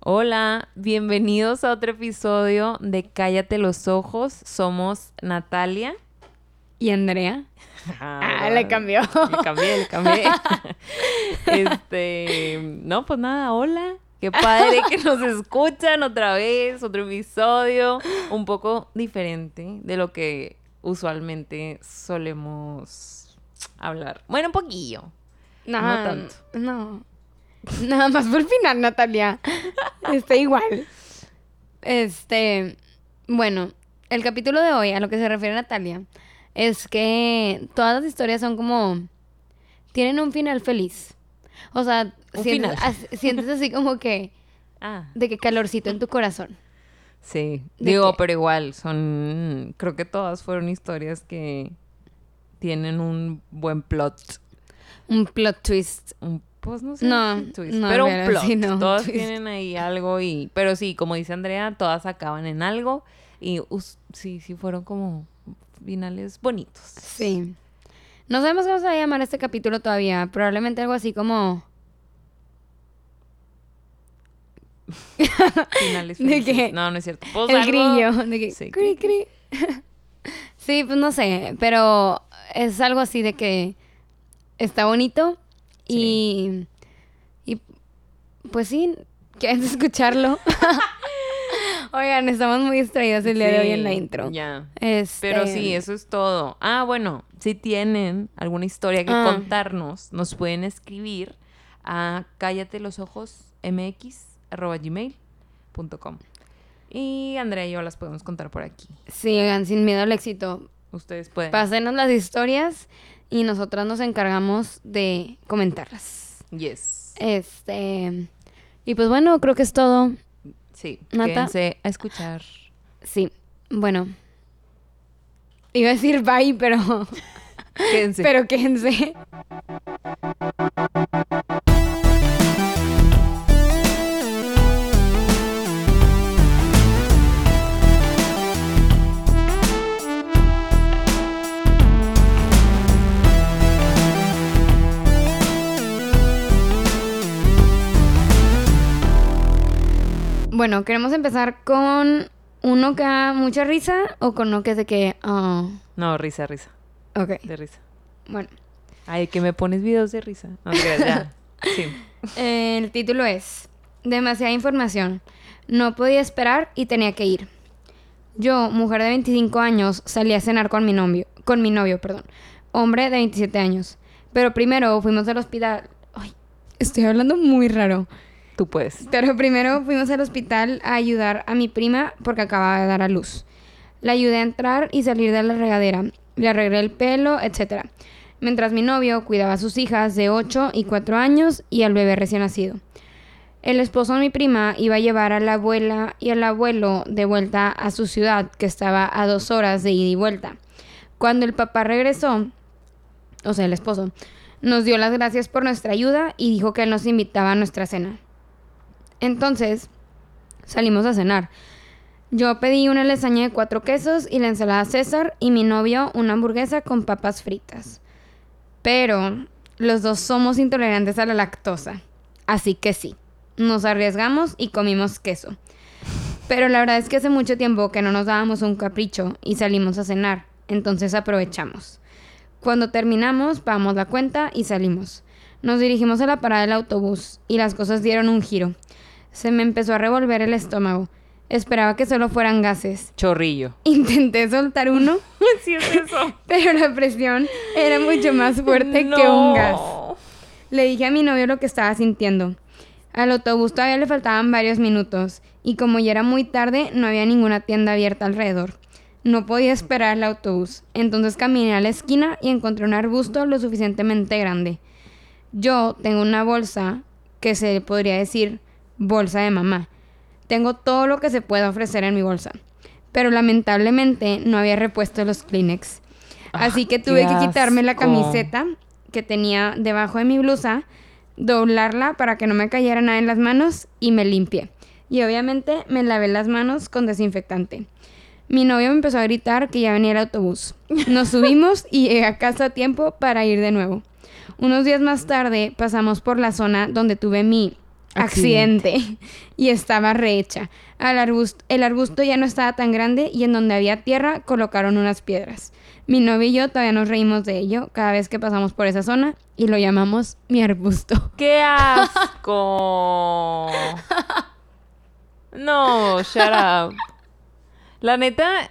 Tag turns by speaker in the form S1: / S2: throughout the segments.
S1: Hola, bienvenidos a otro episodio de Cállate los ojos. Somos Natalia.
S2: ¿Y Andrea? Ah, le cambió.
S1: Le cambié, le cambié. este, no, pues nada, hola. Qué padre que nos escuchan otra vez, otro episodio, un poco diferente de lo que usualmente solemos hablar. Bueno, un poquillo.
S2: No, no tanto. No. Nada más por el final, Natalia. Está igual. Este, bueno, el capítulo de hoy, a lo que se refiere Natalia, es que todas las historias son como tienen un final feliz. O sea, sientes, así como que ah. de que calorcito en tu corazón.
S1: Sí, digo, pero igual son creo que todas fueron historias que tienen un buen plot.
S2: Un plot twist.
S1: Un pues no sé. No, pero un plot. Todos tienen ahí algo y. Pero sí, como dice Andrea, todas acaban en algo. Y sí, sí fueron como finales bonitos.
S2: Sí. No sabemos cómo se va a llamar este capítulo todavía. Probablemente algo así como.
S1: finales felices. no, no es cierto.
S2: Pues el grillo. De que, sí. Cri, cri. sí, pues no sé. Pero es algo así de que está bonito y, y pues sí, ¿quieren escucharlo? Oigan, estamos muy distraídos el día de hoy en la intro.
S1: Ya. Este... Pero sí, eso es todo. Ah, bueno, si tienen alguna historia que ah. contarnos, nos pueden escribir a cállate los ojos mx gmail.com. Y Andrea y yo las podemos contar por aquí.
S2: Sí, oigan, sin miedo al éxito.
S1: Ustedes pueden.
S2: Pásenos las historias y nosotras nos encargamos de comentarlas.
S1: Yes.
S2: Este. Y pues bueno, creo que es todo.
S1: Sí, Nata. quédense a escuchar.
S2: Sí, bueno. Iba a decir bye, pero. Quédense. pero quédense. Bueno, queremos empezar con uno que da mucha risa o con uno que es de que. Oh.
S1: No, risa, risa.
S2: Ok.
S1: De risa.
S2: Bueno.
S1: Ay, que me pones videos de risa. No, ya. Sí.
S2: El título es Demasiada información. No podía esperar y tenía que ir. Yo, mujer de 25 años, salí a cenar con mi novio, con mi novio, perdón, hombre de 27 años. Pero primero fuimos al hospital. Ay, estoy hablando muy raro.
S1: Tú puedes.
S2: Pero primero fuimos al hospital a ayudar a mi prima porque acababa de dar a luz. La ayudé a entrar y salir de la regadera. Le arreglé el pelo, etc. Mientras mi novio cuidaba a sus hijas de 8 y 4 años y al bebé recién nacido. El esposo de mi prima iba a llevar a la abuela y al abuelo de vuelta a su ciudad, que estaba a dos horas de ida y vuelta. Cuando el papá regresó, o sea, el esposo, nos dio las gracias por nuestra ayuda y dijo que nos invitaba a nuestra cena. Entonces, salimos a cenar. Yo pedí una lasaña de cuatro quesos y la ensalada César y mi novio una hamburguesa con papas fritas. Pero los dos somos intolerantes a la lactosa. Así que sí, nos arriesgamos y comimos queso. Pero la verdad es que hace mucho tiempo que no nos dábamos un capricho y salimos a cenar, entonces aprovechamos. Cuando terminamos, pagamos la cuenta y salimos. Nos dirigimos a la parada del autobús y las cosas dieron un giro. Se me empezó a revolver el estómago. Esperaba que solo fueran gases.
S1: Chorrillo.
S2: Intenté soltar uno.
S1: sí es eso.
S2: Pero la presión era mucho más fuerte que un gas. Le dije a mi novio lo que estaba sintiendo. Al autobús todavía le faltaban varios minutos y como ya era muy tarde no había ninguna tienda abierta alrededor. No podía esperar el autobús, entonces caminé a la esquina y encontré un arbusto lo suficientemente grande. Yo tengo una bolsa que se podría decir bolsa de mamá. Tengo todo lo que se pueda ofrecer en mi bolsa. Pero lamentablemente no había repuesto los Kleenex. Ah, Así que tuve que quitarme la camiseta que tenía debajo de mi blusa, doblarla para que no me cayera nada en las manos y me limpié. Y obviamente me lavé las manos con desinfectante. Mi novio me empezó a gritar que ya venía el autobús. Nos subimos y llegué a casa a tiempo para ir de nuevo. Unos días más tarde pasamos por la zona donde tuve mi accidente. y estaba rehecha. Al arbusto, el arbusto ya no estaba tan grande y en donde había tierra colocaron unas piedras. Mi novio y yo todavía nos reímos de ello cada vez que pasamos por esa zona y lo llamamos mi arbusto.
S1: ¡Qué asco! No, shut up. La neta.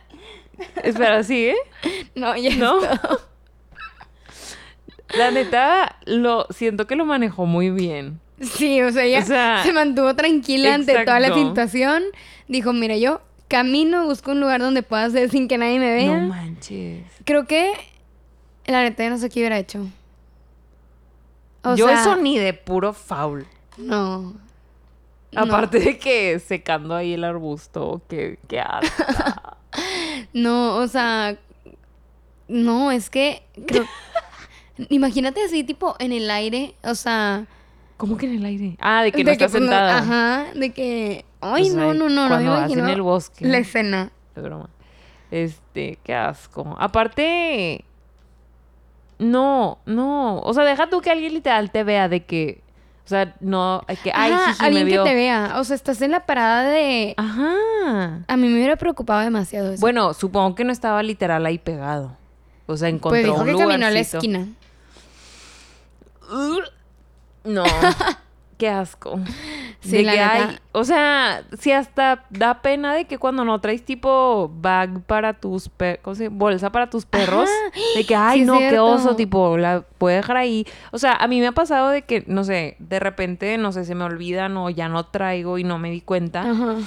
S1: Espera, ¿sigue?
S2: No, ya
S1: ¿No? La neta, lo siento que lo manejó muy bien.
S2: Sí, o sea, ella
S1: O sea,
S2: se mantuvo tranquila ante toda la situación. Dijo, mira, yo camino, busco un lugar donde pueda hacer sin que nadie me vea.
S1: No manches.
S2: Creo que la neta no sé qué hubiera hecho. O
S1: Yo
S2: sea,
S1: eso ni de puro foul.
S2: No.
S1: Aparte de que secando ahí el arbusto, que qué asco.
S2: No, o sea, no, es que creo Imagínate así tipo en el aire, o sea,
S1: ¿Cómo que en el aire? Ah, de que
S2: de
S1: no está
S2: pues, no-
S1: sentada.
S2: ajá, de que ay,
S1: Pues,
S2: no, no, no, no me
S1: cuando vas
S2: imagino
S1: en el bosque.
S2: la escena.
S1: Es broma. Este, qué asco. Aparte, no, no. O sea, deja tú que alguien literal te vea de que, o sea, no, que, ay,
S2: Ajá,
S1: jiji, me
S2: alguien que
S1: vio.
S2: te vea, o sea, estás en la parada de
S1: Ajá.
S2: a mí me hubiera preocupado demasiado eso.
S1: Bueno, supongo que no estaba literal ahí pegado. O sea, encontró
S2: pues dijo
S1: un
S2: que caminó a la
S1: lugarcito.
S2: esquina.
S1: No. Qué asco.
S2: Sí,
S1: De
S2: la
S1: que
S2: neta.
S1: hay- o sea, si hasta da pena de que cuando no traes tipo bag para tus per- ¿cómo se dice? bolsa para tus perros,
S2: Ajá.
S1: de que ay
S2: Sí,
S1: no, qué oso, tipo, la puede dejar ahí. O sea, a mí me ha pasado de que, no sé, de repente, no sé, se me olvidan o ya no traigo y no me di cuenta.
S2: Ajá.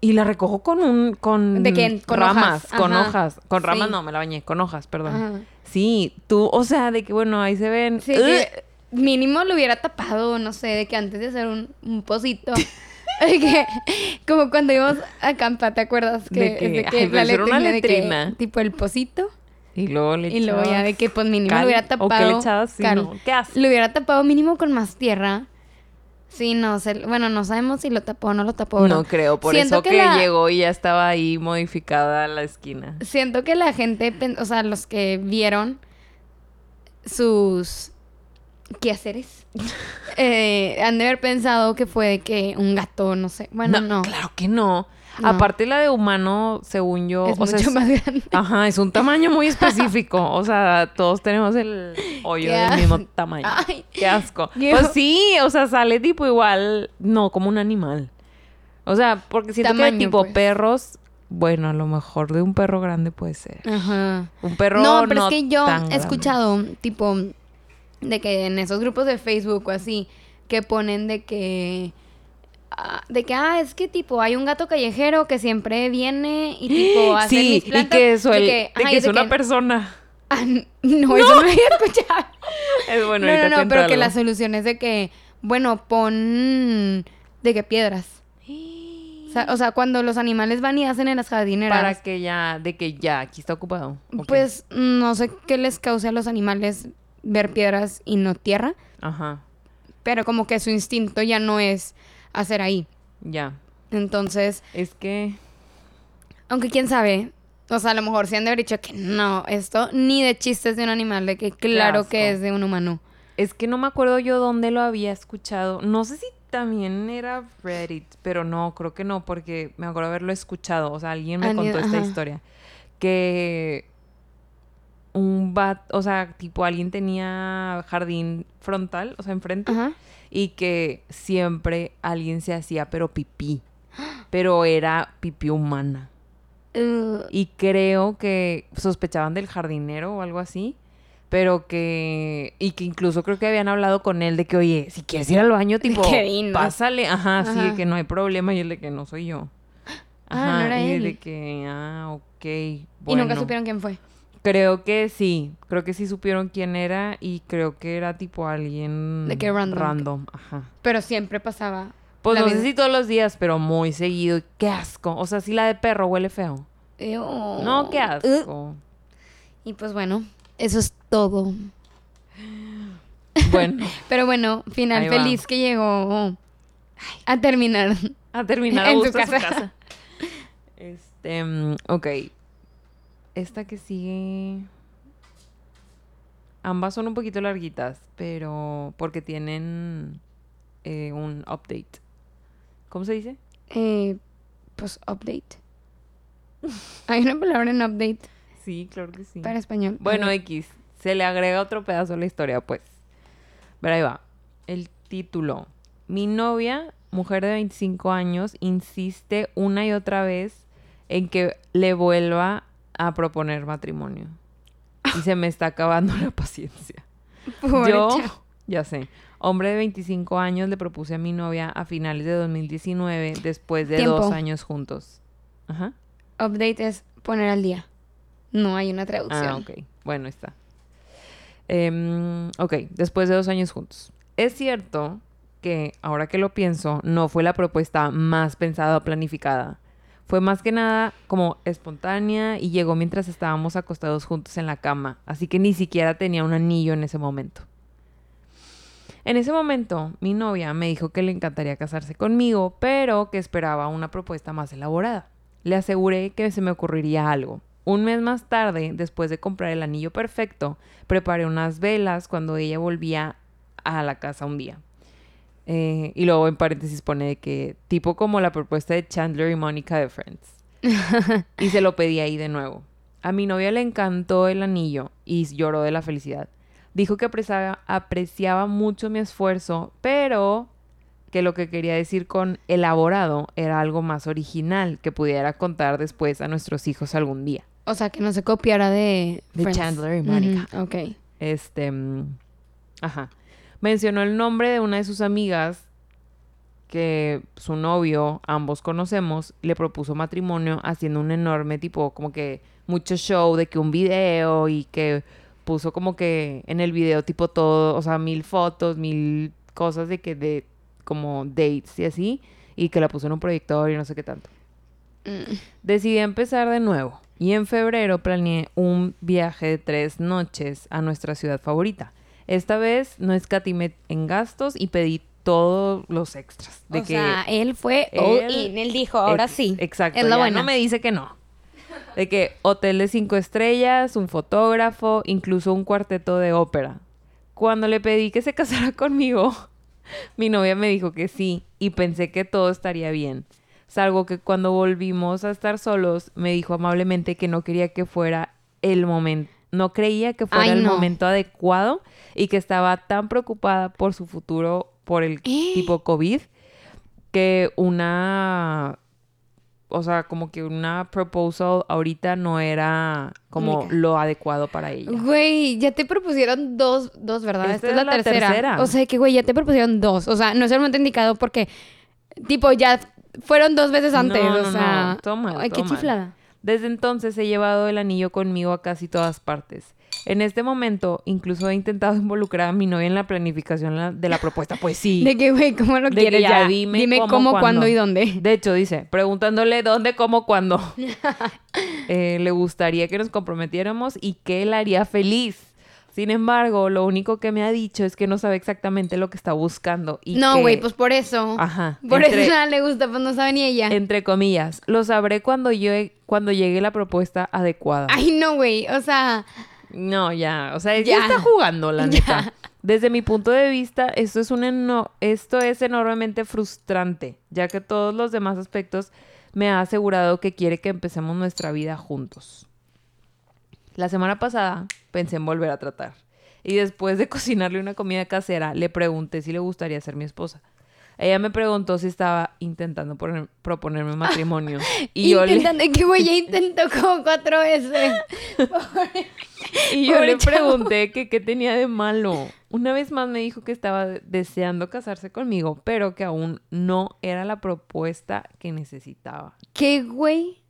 S1: Y la recojo con un, con
S2: ¿De qué? Con
S1: ramas,
S2: hojas.
S1: con hojas. Con ramas
S2: Sí.
S1: no, me la bañé, con hojas, perdón.
S2: Ajá.
S1: Sí, tú, o sea, de que bueno, ahí se ven.
S2: Sí, que mínimo lo hubiera tapado, no sé, de que antes de hacer un, un pocito. de que, como cuando íbamos a acampar, ¿te acuerdas? Que,
S1: De que,
S2: de
S1: ay, pero eso era una
S2: letrina de que, tipo el pocito.
S1: Y luego le
S2: Y luego ya de que pues mínimo
S1: cal,
S2: lo hubiera
S1: ¿O qué
S2: tapado.
S1: le echabas? Sí,
S2: cal.
S1: no, ¿Qué haces?
S2: Lo hubiera tapado mínimo con más tierra. Sí, no sé. Bueno, no sabemos si lo tapó o no lo tapó.
S1: No
S2: ¿no?
S1: creo, por
S2: Siento
S1: eso
S2: que
S1: que,
S2: la-
S1: llegó y ya estaba ahí modificada la esquina.
S2: Siento que la gente, o sea, los que vieron sus quehaceres, eh, han de haber pensado que fue de que un gato, no sé. Bueno, no.
S1: Claro que no.
S2: No.
S1: Aparte la de humano, según yo,
S2: es
S1: o sea,
S2: mucho
S1: es-
S2: más grande.
S1: Ajá, es un tamaño muy específico. O sea, todos tenemos el hoyo del mismo tamaño.
S2: Ay.
S1: Qué asco. Pues sí, o sea, sale tipo igual, no, como un animal. O sea, porque siento que
S2: Tamaño,
S1: tipo
S2: pues.
S1: perros, bueno, a lo mejor de un perro grande puede ser.
S2: Ajá.
S1: Un perro
S2: No, pero es que yo he escuchado, tipo, de que en esos grupos de Facebook o así, que ponen de que. ah, de que, ah, es que tipo, hay un gato callejero que siempre viene y tipo hace
S1: Sí,
S2: mis
S1: y que, suel-
S2: de
S1: de
S2: ajá,
S1: que
S2: y
S1: es
S2: de
S1: una
S2: que-
S1: persona.
S2: Ah, no, eso no había escuchado.
S1: Es bueno,
S2: no, no, no, pero que la solución es de que, bueno, pon de que piedras. O sea, o sea, cuando los animales van y hacen en las jardineras,
S1: Para que ya, de que ya, aquí está ocupado.
S2: Pues no sé qué les cause a los animales ver piedras y no tierra,
S1: Ajá,
S2: pero como que su instinto ya no es hacer ahí.
S1: ya.
S2: Entonces,
S1: Es que...
S2: aunque quién sabe, o sea, a lo mejor se han de haber dicho que no, esto ni de chistes de un animal, de que claro que es de un humano.
S1: Es que no me acuerdo yo dónde lo había escuchado. No sé si también era Reddit, pero no, creo que no, porque me acuerdo haberlo escuchado. O sea, alguien me
S2: Alguien-
S1: contó esta
S2: ajá.
S1: historia. Que un bat, o sea, tipo alguien tenía jardín frontal, o sea, enfrente,
S2: Ajá.
S1: y que siempre alguien se hacía, pero pipí. Pero era pipí humana.
S2: Uh,
S1: Y creo que sospechaban del jardinero o algo así. Pero que... Y que incluso creo que habían hablado con él de que, oye, si quieres ir al baño, tipo, pásale. Ajá, sí, de
S2: Ajá.
S1: que no hay problema. Y él de que no soy yo.
S2: Ah, no era
S1: y
S2: él.
S1: de que, ah, ok,
S2: Y nunca supieron quién fue.
S1: Creo que sí. Creo que sí supieron quién era. Y creo que era tipo alguien...
S2: De que random.
S1: Random, ajá.
S2: Pero siempre pasaba.
S1: Pues no sé si todos los días, pero muy seguido. Qué asco. O sea, si la de perro huele feo.
S2: Ew.
S1: No, qué
S2: Uh.
S1: asco.
S2: Y pues bueno, eso es todo.
S1: Bueno,
S2: Pero bueno, final feliz que llegó a terminar.
S1: a terminar a
S2: En
S1: gusto su
S2: casa.
S1: casa. Este, mm, ok. Esta que sigue. Ambas son un poquito larguitas, pero porque tienen eh, un update. ¿Cómo se dice?
S2: Eh, pues update. Hay una palabra en update
S1: Sí, claro que sí.
S2: para español.
S1: Bueno. X. Se le agrega otro pedazo a la historia, pues. Pero ahí va. El título. Mi novia, mujer de 25 años, insiste una y otra vez en que le vuelva a proponer matrimonio. Y se me está acabando la paciencia.
S2: Pobre
S1: Yo, ya sé, hombre de 25 años, le propuse a mi novia a finales de 2019, después de
S2: Tiempo.
S1: dos años juntos. Ajá.
S2: Update es poner al día. No hay una traducción.
S1: Ah, ok. Bueno, está. Em, ok, después de dos años juntos. Es cierto que, ahora que lo pienso, no fue la propuesta más pensada o planificada. Fue más que nada como espontánea y llegó mientras estábamos acostados juntos en la cama, así que ni siquiera tenía un anillo en ese momento. En ese momento, mi novia me dijo que le encantaría casarse conmigo, pero que esperaba una propuesta más elaborada. Le aseguré que se me ocurriría algo. Un mes más tarde, después de comprar el anillo perfecto, preparé unas velas cuando ella volvía a la casa un día. Eh, y luego en paréntesis pone que tipo como la propuesta de Chandler y Mónica de Friends. y se lo pedí ahí de nuevo. A mi novia le encantó el anillo y lloró de la felicidad. Dijo que apreciaba, apreciaba mucho mi esfuerzo, pero que lo que quería decir con elaborado era algo más original que pudiera contar después a nuestros hijos algún día.
S2: O sea, que no se copiara de...
S1: De
S2: Friends.
S1: Chandler y Mónica.
S2: Ujú, Ok.
S1: Este, mm, ajá. Mencionó el nombre de una de sus amigas que su novio, ambos conocemos, le propuso matrimonio haciendo un enorme tipo, como que mucho show de que un video y que puso como que en el video tipo todo, o sea, mil fotos, mil cosas de que de como dates y así, y que la puso en un proyector y no sé qué tanto.
S2: Mm.
S1: Decidí empezar de nuevo y en febrero planeé un viaje de tres noches a nuestra ciudad favorita. Esta vez no escatimé en gastos y pedí todos los extras. De
S2: o
S1: que
S2: sea, él fue all
S1: él-
S2: in. Él dijo, ahora
S1: Ex-
S2: sí.
S1: Exacto.
S2: Es buena.
S1: No me dice que no. De que hotel de cinco estrellas, un fotógrafo, incluso un cuarteto de ópera. Cuando le pedí que se casara conmigo, mi novia me dijo que sí y pensé que todo estaría bien. Salvo que cuando volvimos a estar solos, me dijo amablemente que no quería que fuera el momento, no creía que fuera
S2: Ay,
S1: el
S2: no.
S1: momento adecuado y que estaba tan preocupada por su futuro por el
S2: ¿Eh?
S1: tipo COVID que una o sea, como que una proposal ahorita no era como lo adecuado para ella.
S2: Güey, ya te propusieron dos, dos, ¿verdad?
S1: Esta
S2: Esta, es la,
S1: la
S2: tercera.
S1: tercera.
S2: O sea, que, güey, ya te propusieron dos. O sea, no es el momento indicado porque, tipo, ya fueron dos veces antes.
S1: No,
S2: o
S1: no,
S2: sea,
S1: no. Todo mal,
S2: Ay, qué chiflada.
S1: Desde entonces he llevado el anillo conmigo a casi todas partes. En este momento, incluso he intentado involucrar a mi novia en la planificación la- de la propuesta. Pues sí.
S2: De que, güey, ¿cómo lo
S1: De
S2: quieres?
S1: que
S2: Ya,
S1: ya dime
S2: dime
S1: cómo,
S2: cómo,
S1: cuándo.
S2: cuándo y dónde.
S1: De hecho, dice, preguntándole dónde, cómo, cuándo. Eh, le gustaría que nos comprometiéramos y que él haría feliz. Sin embargo, lo único que me ha dicho es que no sabe exactamente lo que está buscando. Y
S2: no,
S1: que-
S2: güey, pues por eso.
S1: Ajá.
S2: Por
S1: entre,
S2: eso nada le gusta, pues no sabe ni ella.
S1: entre comillas, lo sabré cuando, yo, cuando llegue la propuesta adecuada.
S2: Ay, no, güey. O sea,
S1: No, ya, o sea, ya,
S2: Ya.
S1: está jugando, la
S2: Ya.
S1: neta. Desde mi punto de vista, esto es, un eno- esto es enormemente frustrante, ya que todos los demás aspectos me ha asegurado que quiere que empecemos nuestra vida juntos. La semana pasada pensé en volver a tratar. Y después de cocinarle una comida casera, le pregunté si le gustaría ser mi esposa. Ella me preguntó si estaba intentando poner- proponerme matrimonio. Y yo le,
S2: intentando, que güey, ya intentó como cuatro veces.
S1: Y yo le
S2: chavo.
S1: pregunté que qué tenía de malo. Una vez más me dijo que estaba deseando casarse conmigo, pero que aún no era la propuesta que necesitaba.
S2: ¿Qué, güey?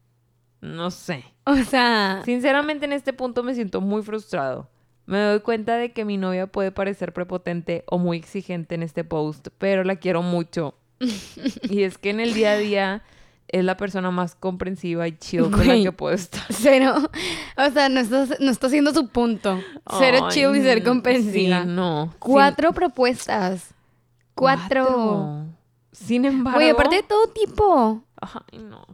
S1: No sé.
S2: O sea,
S1: Sinceramente en este punto me siento muy frustrado. Me doy cuenta de que mi novia puede parecer prepotente o muy exigente en este post, pero la quiero mucho. y es que en el día a día es la persona más comprensiva y chill con la que puedo estar.
S2: cero. O sea, no está, no está haciendo su punto. Cero
S1: Ay,
S2: chill y ser
S1: sí,
S2: comprensiva.
S1: no.
S2: Cuatro propuestas. Cuatro.
S1: Cuatro. Sin embargo.
S2: Güey, aparte de todo tipo.
S1: Ay, no.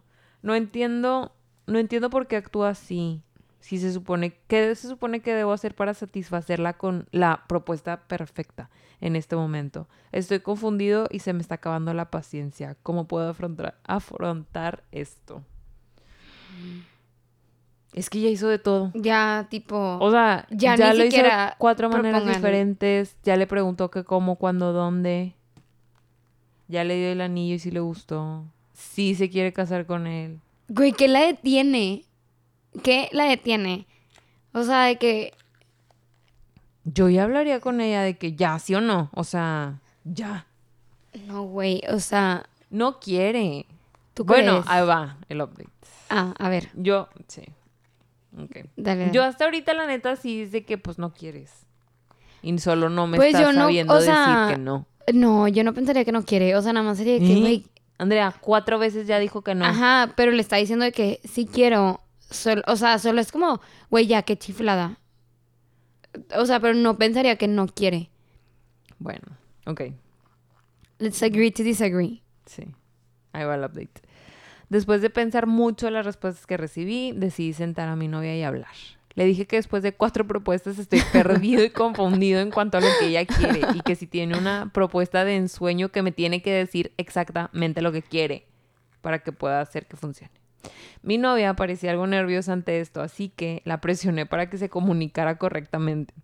S1: No entiendo. No entiendo por qué actúa así. Si se supone, ¿qué se supone que debo hacer para satisfacerla con la propuesta perfecta en este momento? Estoy confundido y se me está acabando la paciencia. ¿Cómo puedo afrontar, afrontar esto? Es que ya hizo de todo.
S2: Ya, tipo.
S1: O sea, ya, lo hizo de cuatro maneras diferentes. Ya le preguntó qué, cómo, cuándo, dónde. Ya le dio el anillo y si le gustó. Sí se quiere casar con él.
S2: Güey, ¿qué la detiene? ¿Qué la detiene? O sea, de que.
S1: Yo ya hablaría con ella de que ya, sí o no. O sea, ya.
S2: No, güey, o sea.
S1: No quiere. ¿Tú bueno, ahí va el update.
S2: Ah, a ver.
S1: Yo, sí. Ok. Dale. Yo hasta ahorita, la neta, sí es de que pues no quieres. Y solo no me pues estás sabiendo decir que no.
S2: No, yo no pensaría que no quiere. O sea, nada más sería que, güey.
S1: Andrea, cuatro veces ya dijo que no.
S2: Ajá, pero le está diciendo de que sí quiero. o sea, solo es como, güey, ya, qué chiflada. O sea, pero no pensaría que no quiere.
S1: Bueno, ok.
S2: Let's agree to disagree.
S1: Sí. Ahí va el update. Después de pensar mucho las respuestas que recibí, decidí sentar a mi novia y hablar. Le dije que después de cuatro propuestas estoy perdido y confundido en cuanto a lo que ella quiere y que si tiene una propuesta de ensueño que me tiene que decir exactamente lo que quiere para que pueda hacer que funcione. Mi novia parecía algo nerviosa ante esto, así que la presioné para que se comunicara correctamente.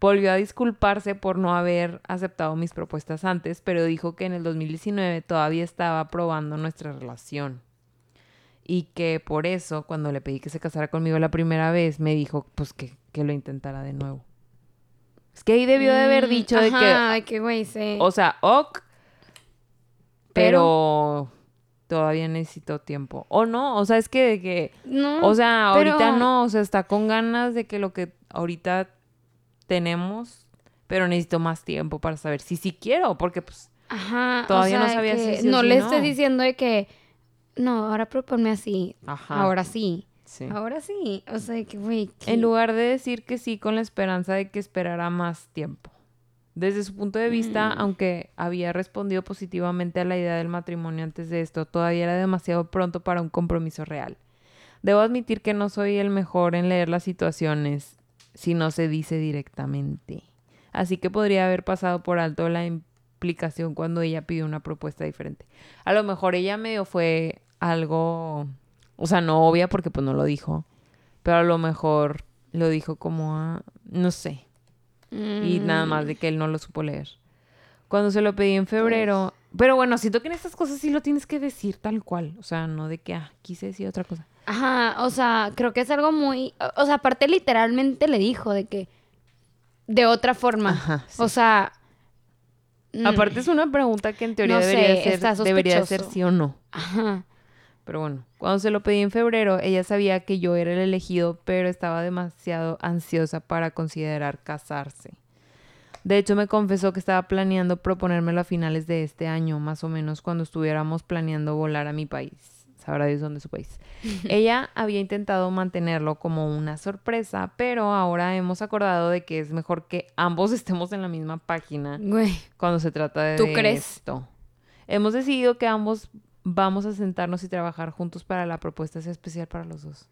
S1: Volvió a disculparse por no haber aceptado mis propuestas antes, pero dijo que en el 2019 todavía estaba probando nuestra relación y que por eso cuando le pedí que se casara conmigo la primera vez me dijo pues que, lo intentara de nuevo. Es que ahí debió de haber mm, dicho de que...
S2: Ay, qué güey, sí.
S1: O sea, ok, pero, todavía necesito tiempo. O no, o sea, es que de que... No, o sea, ahorita no, o sea, está con ganas de que lo que ahorita tenemos, pero necesito más tiempo para saber si sí quiero, porque pues...
S2: Ajá, todavía no sabía si, No le estés diciendo de que no, ahora proponme así. Ajá. Ahora sí. Sí. Ahora sí. O sea, que, güey.
S1: En lugar de decir que sí con la esperanza de que esperara más tiempo. Desde su punto de vista, mm. aunque había respondido positivamente a la idea del matrimonio antes de esto, todavía era demasiado pronto para un compromiso real. Debo admitir que no soy el mejor en leer las situaciones si no se dice directamente. Así que podría haber pasado por alto la implicación cuando ella pidió una propuesta diferente. A lo mejor ella medio fue algo, o sea, no obvia porque pues no lo dijo, pero a lo mejor lo dijo como a, no sé, y nada más de que él no lo supo leer. Cuando se lo pedí en febrero, pero bueno, siento que en estas cosas sí lo tienes que decir tal cual, o sea, no de que, ah, quise decir otra cosa.
S2: Ajá, o sea, creo que es algo muy, o sea, aparte literalmente le dijo de que, de otra forma, Ajá, o sea...
S1: Aparte es una pregunta que en teoría debería, ser, debería ser sí o no.
S2: Ajá.
S1: Pero bueno, cuando se lo pedí en febrero, ella sabía que yo era el elegido, pero estaba demasiado ansiosa para considerar casarse. De hecho, me confesó que estaba planeando proponérmelo a finales de este año, más o menos cuando estuviéramos planeando volar a mi país. Sabrá Dios dónde es su país. ella había intentado mantenerlo como una sorpresa, pero ahora hemos acordado de que es mejor que ambos estemos en la misma página cuando se trata de
S2: ¿Tú crees?
S1: esto. Hemos decidido que ambos vamos a sentarnos y trabajar juntos para la propuesta sea especial para los dos.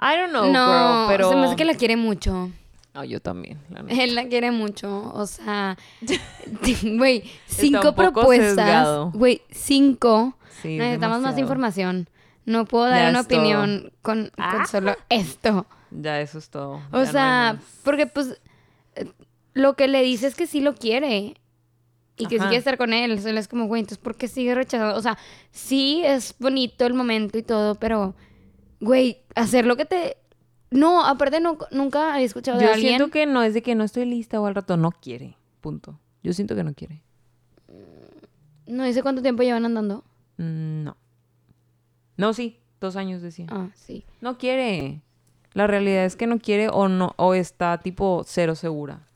S1: I don't know, no, pero...
S2: se me hace que la quiere mucho.
S1: Ah, yo también.
S2: Él la quiere mucho. O sea, güey, cinco propuestas. Güey, cinco. Sí, Necesitamos más información. No puedo dar una opinión con, ah. solo esto.
S1: Ya, eso es todo.
S2: O sea, porque pues eh, lo que le dice es que sí lo quiere y que sí quiere estar con él. Solo es como, güey, entonces, ¿por qué sigue rechazando? O sea, sí es bonito el momento y todo, pero, güey, hacer lo que te. No, aparte, no, nunca he escuchado de alguien.
S1: Yo siento que no es de que no estoy lista o al rato no quiere. Punto. Yo siento que no quiere.
S2: ¿No dice cuánto tiempo llevan andando?
S1: Mm, no. No, sí. Dos años decía.
S2: Ah, sí.
S1: No quiere. La realidad es que no quiere o no, o está tipo cero segura.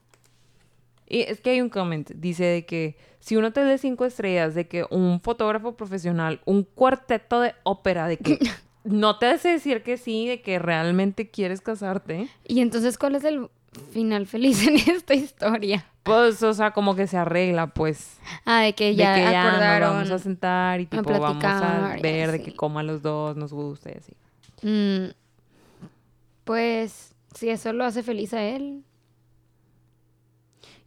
S1: Y es que hay un comment, dice de que si uno te da cinco estrellas, de que un fotógrafo profesional, un cuarteto de ópera, de que no te hace decir que sí, de que realmente quieres casarte.
S2: Y entonces, ¿cuál es el final feliz en esta historia?
S1: Pues, o sea, como que se arregla, pues.
S2: Ah, de que ya, de que ya acordaron.
S1: vamos a sentar y tipo vamos a ver de que coma los dos nos gusta y así.
S2: Mm, Pues si eso lo hace feliz a él.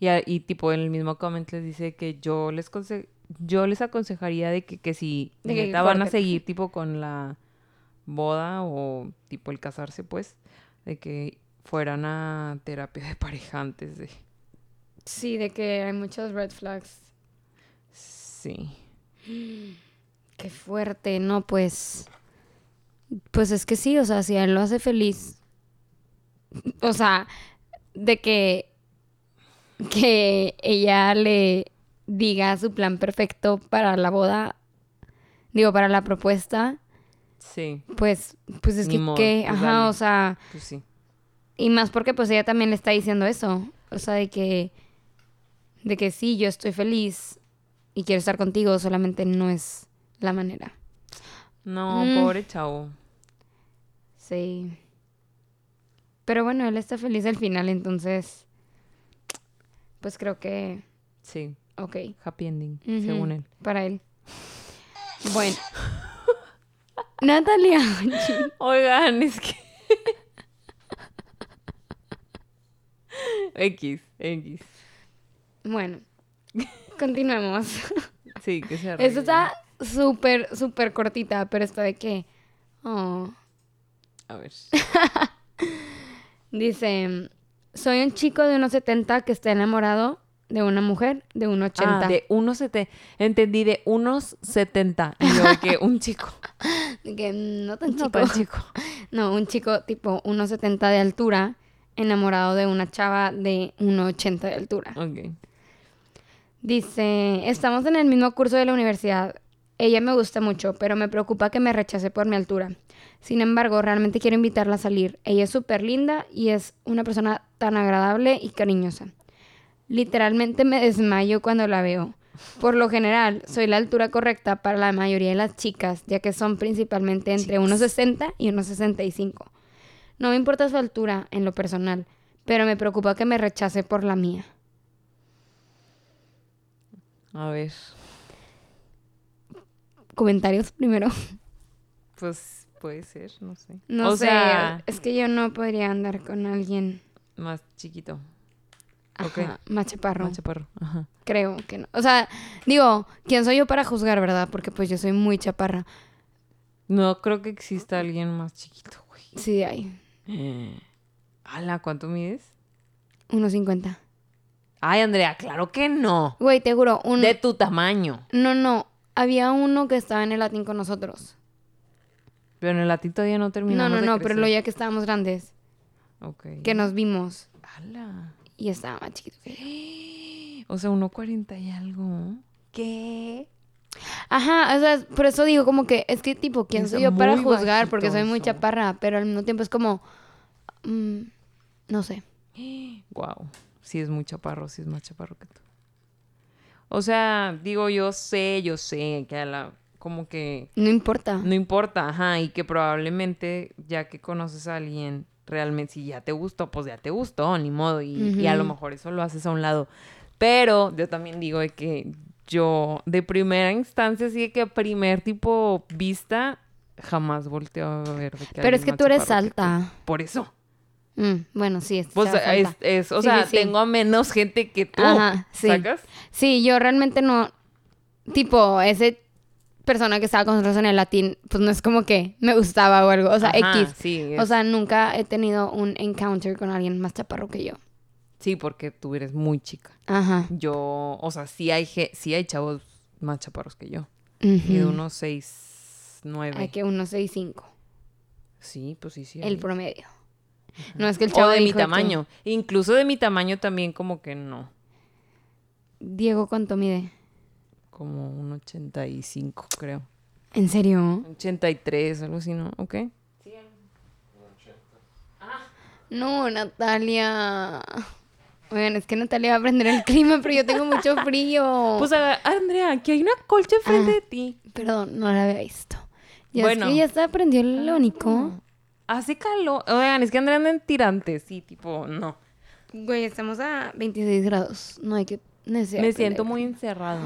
S1: Y, a- y tipo en el mismo comment les dice que yo les yo les aconsejaría de que, que si
S2: De que
S1: neta van a seguir tipo con la boda o tipo el casarse pues, de que fueran a terapia de pareja antes de...
S2: Sí, de que hay muchos red flags.
S1: Sí.
S2: Qué fuerte, no, pues. Pues es que sí, o sea, si a él lo hace feliz. O sea, de que. Que ella le diga su plan perfecto para la boda. Digo, para la propuesta.
S1: Sí,
S2: Pues, pues es
S1: Ni
S2: que,
S1: pues
S2: Ajá,
S1: dale.
S2: o sea.
S1: pues sí.
S2: Y más porque pues ella también le está diciendo eso. O sea, de que. De que sí, yo estoy feliz y quiero estar contigo, solamente no es la manera.
S1: No,
S2: Mm.
S1: pobre chavo.
S2: Sí. Pero bueno, él está feliz al final, entonces. Pues creo que.
S1: Sí,
S2: Ok.
S1: happy ending, según él.
S2: Para él. Bueno. Natalia.
S1: Oigan, es que... X, X.
S2: bueno. Continuemos.
S1: Sí, que se
S2: Esto está súper, súper cortita, pero está de que. Oh.
S1: A ver.
S2: Dice: Soy un chico de unos 70 que está enamorado de una mujer de unos 80.
S1: Ah, de unos 70. Entendí de unos 70. Y yo que un chico.
S2: Que no tan chico.
S1: No tan chico.
S2: No, un chico tipo 1,70 de altura, enamorado de una chava de 1,80 de altura.
S1: Ok.
S2: Dice, estamos en el mismo curso de la universidad. Ella me gusta mucho, pero me preocupa que me rechace por mi altura. Sin embargo, realmente quiero invitarla a salir. Ella es súper linda y es una persona tan agradable y cariñosa. Literalmente me desmayo cuando la veo. Por lo general, soy la altura correcta para la mayoría de las chicas, ya que son principalmente entre 1,60 y 1,65. No me importa su altura en lo personal, pero me preocupa que me rechace por la mía.
S1: A ver.
S2: Comentarios primero.
S1: Pues puede ser, no sé.
S2: No
S1: o
S2: sé,
S1: sea,
S2: es que yo no podría andar con alguien
S1: más chiquito.
S2: ajá, más chaparro.
S1: Más chaparro. Ajá.
S2: Creo que no. O sea, digo, ¿quién soy yo para juzgar, verdad? Porque pues yo soy muy chaparra.
S1: No creo que exista alguien más chiquito, güey.
S2: Sí, hay.
S1: Ala, ¿cuánto mides?
S2: 1.50.
S1: Ay, Andrea, claro que no.
S2: Güey, te juro, un...
S1: De tu tamaño.
S2: No, no. Había uno que estaba en el latín con nosotros.
S1: Pero en el latín todavía no
S2: No,
S1: terminamos
S2: no,
S1: de
S2: no, pero lo ya que estábamos grandes.
S1: Ok.
S2: Que nos vimos.
S1: Ala.
S2: Y estaba más chiquito que yo.
S1: O sea, 1.40 y algo. ¿Qué?
S2: Ajá, o sea, por eso digo como que es que tipo, ¿quién
S1: Es
S2: soy yo para juzgar? Porque soy muy chaparra, pero al mismo tiempo es como... mm, no sé.
S1: Wow. Sí es muy chaparro, sí es más chaparro que tú. O sea, digo, yo sé, yo sé que a la... Como que
S2: No importa.
S1: no importa, ajá, y que probablemente ya que conoces a alguien, realmente si ya te gustó, pues ya te gustó, ni modo, y, y a lo mejor eso lo haces a un lado. Pero yo también digo de que yo, de primera instancia, sí de que primer tipo vista, jamás volteo a ver de que
S2: Pero es que tú eres alta.
S1: Por eso.
S2: Mm, bueno, sí, es,
S1: Pues es, es- o
S2: Sí,
S1: sea,
S2: sí, sí.
S1: tengo menos gente que tú.
S2: Ajá, sí.
S1: ¿Sacas?
S2: Sí, yo realmente no... Tipo, ese persona que estaba con nosotros en el latín, pues no es como que me gustaba o algo. O sea,
S1: Ajá,
S2: X.
S1: Sí,
S2: O sea, nunca he tenido un encounter con alguien más chaparro que yo.
S1: sí, porque tú eres muy chica.
S2: Ajá.
S1: Yo, o sea, sí hay, sí hay chavos más chaparros que yo. Y de unos 6, 9.
S2: Hay que 1.65,
S1: Sí, pues sí, sí.
S2: el promedio. No es que el
S1: O
S2: chavo
S1: de mi
S2: dijo
S1: tamaño. Incluso de mi tamaño también como que no.
S2: Diego, ¿cuánto mide?
S1: Como un 85, creo.
S2: ¿En serio?
S1: 83, algo así, ¿no? ¿Ok?
S2: No, Natalia. Oigan, es que Natalia va a prender el clima, pero yo tengo mucho frío.
S1: Pues, a- Andrea, aquí hay una colcha enfrente
S2: Ah.
S1: de ti.
S2: Perdón, no la había visto. Ya
S1: Bueno.
S2: es que ya está prendió el abanico.
S1: Hace calor. Oigan, es que Andrea anda en tirantes. Sí, tipo, no.
S2: Güey, estamos a 26 grados. No hay que...
S1: Me siento muy encerrado.